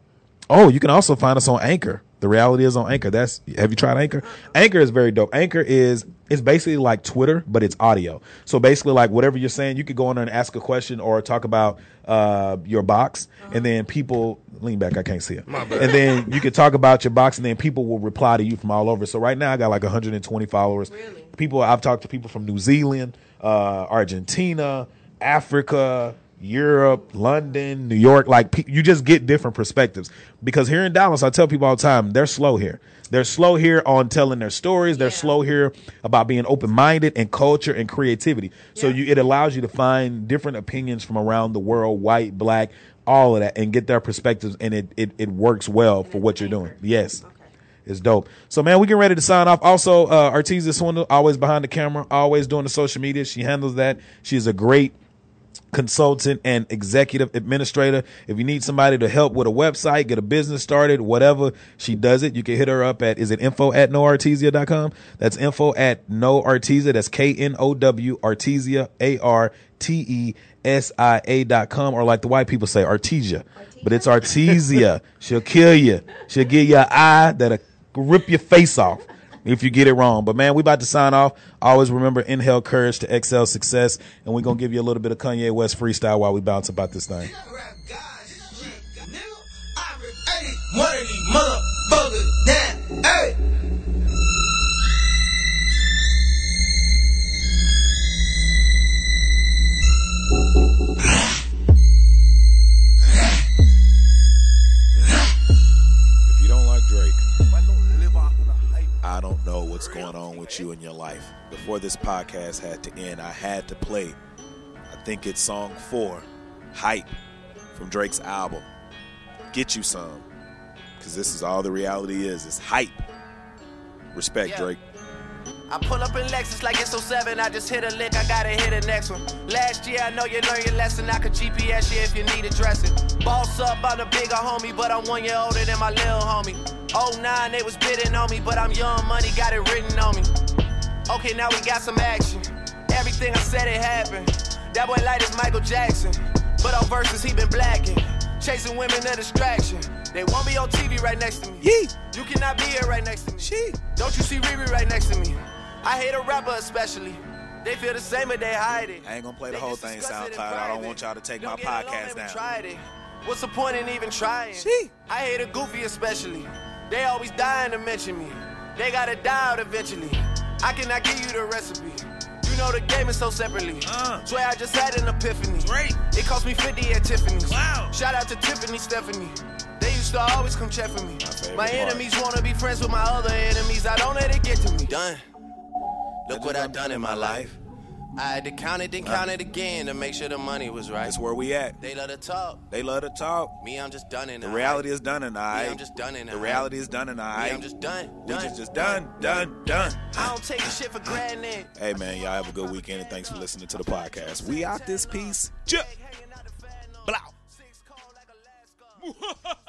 oh, you can also find us on Anchor. The reality is on Anchor. That's have you tried Anchor? Anchor is very dope. Anchor is it's basically like Twitter, but it's audio. So basically, like whatever you're saying, you could go on there and ask a question or talk about uh, your box, and then people lean back. I can't see it. And then you could talk about your box, and then people will reply to you from all over. So right now, I got like 120 followers. Really? People I've talked to people from New Zealand, uh, Argentina, Africa. Europe, London, New York, like you just get different perspectives. Because here in Dallas, I tell people all the time, they're slow here. They're slow here on telling their stories. They're Yeah. slow here about being open minded and culture and creativity. So Yeah. you it allows you to find different opinions from around the world, white, black, all of that, and get their perspectives. And it it, it works well for what you're doing. Yes. It's dope. So man, we getting ready to sign off. Also, uh Artesia Swindle, always behind the camera, always doing the social media. She handles that. She is a great consultant and executive administrator. If you need somebody to help with a website, get a business started, whatever, she does it. You can hit her up at, is it info at knowartesia.com? That's info at know artesia. That's K-N-O-W artesia, A-R-T-E-S-I-A dot com. Or like the white people say, artesia. But it's artesia. She'll kill you. She'll give you an eye that'll rip your face off if you get it wrong. But man, we about to sign off. Always remember inhale courage to excel success. And we're gonna give you a little bit of Kanye West freestyle while we bounce about this thing. Hey. I don't know what's going on with you in your life. Before this podcast had to end, I had to play, I think it's song four, Hype, from Drake's album. Get you some, because this is all the reality is. It's hype. Respect, Yeah. Drake. I pull up in Lexus like it's 07. I just hit a lick, I gotta hit the next one. Last year, I know you learned your lesson. I could GPS you if you need a addressing. Boss up, I'm the bigger homie, but I'm one year older than my little homie. 09, they was bidding on me, but I'm young money, got it written on me. Okay, now we got some action. Everything I said, it happened. That boy light is Michael Jackson. But on verses, he been blacking. Chasing women, a distraction. They won't be on TV right next to me. Yee. You cannot be here right next to me. She. Don't you see Riri right next to me? I hate a rapper especially. They feel the same, but they hide it. I ain't gonna play the They whole thing discuss it SoundCloud. I don't want y'all to take Don't my podcast never down. Tried it. What's the point in even trying? She. I hate a goofy especially. They always dying to mention me. They gotta die out eventually. I cannot give you the recipe. You know the game is so separately. Uh. Swear I just had an epiphany. Great. It cost me 50 at Tiffany's. Wow. Shout out to Tiffany Stephanie. They used to always come check for me. favorite My enemies wanna be friends with my other enemies. I don't let it get to me. Done. Look what I've done in my life. I had to count it, then uh. count it again to make sure the money was right. That's where we at. They love to talk. They love to talk. Me, I'm just done in The reality is done and I. I'm just done in The the reality is done and Me, I. I'm just done. We done, just just done, done, done. I don't take shit for granted. Hey man, y'all have a good weekend and thanks for listening to the podcast. We out this piece. Chip. Blow.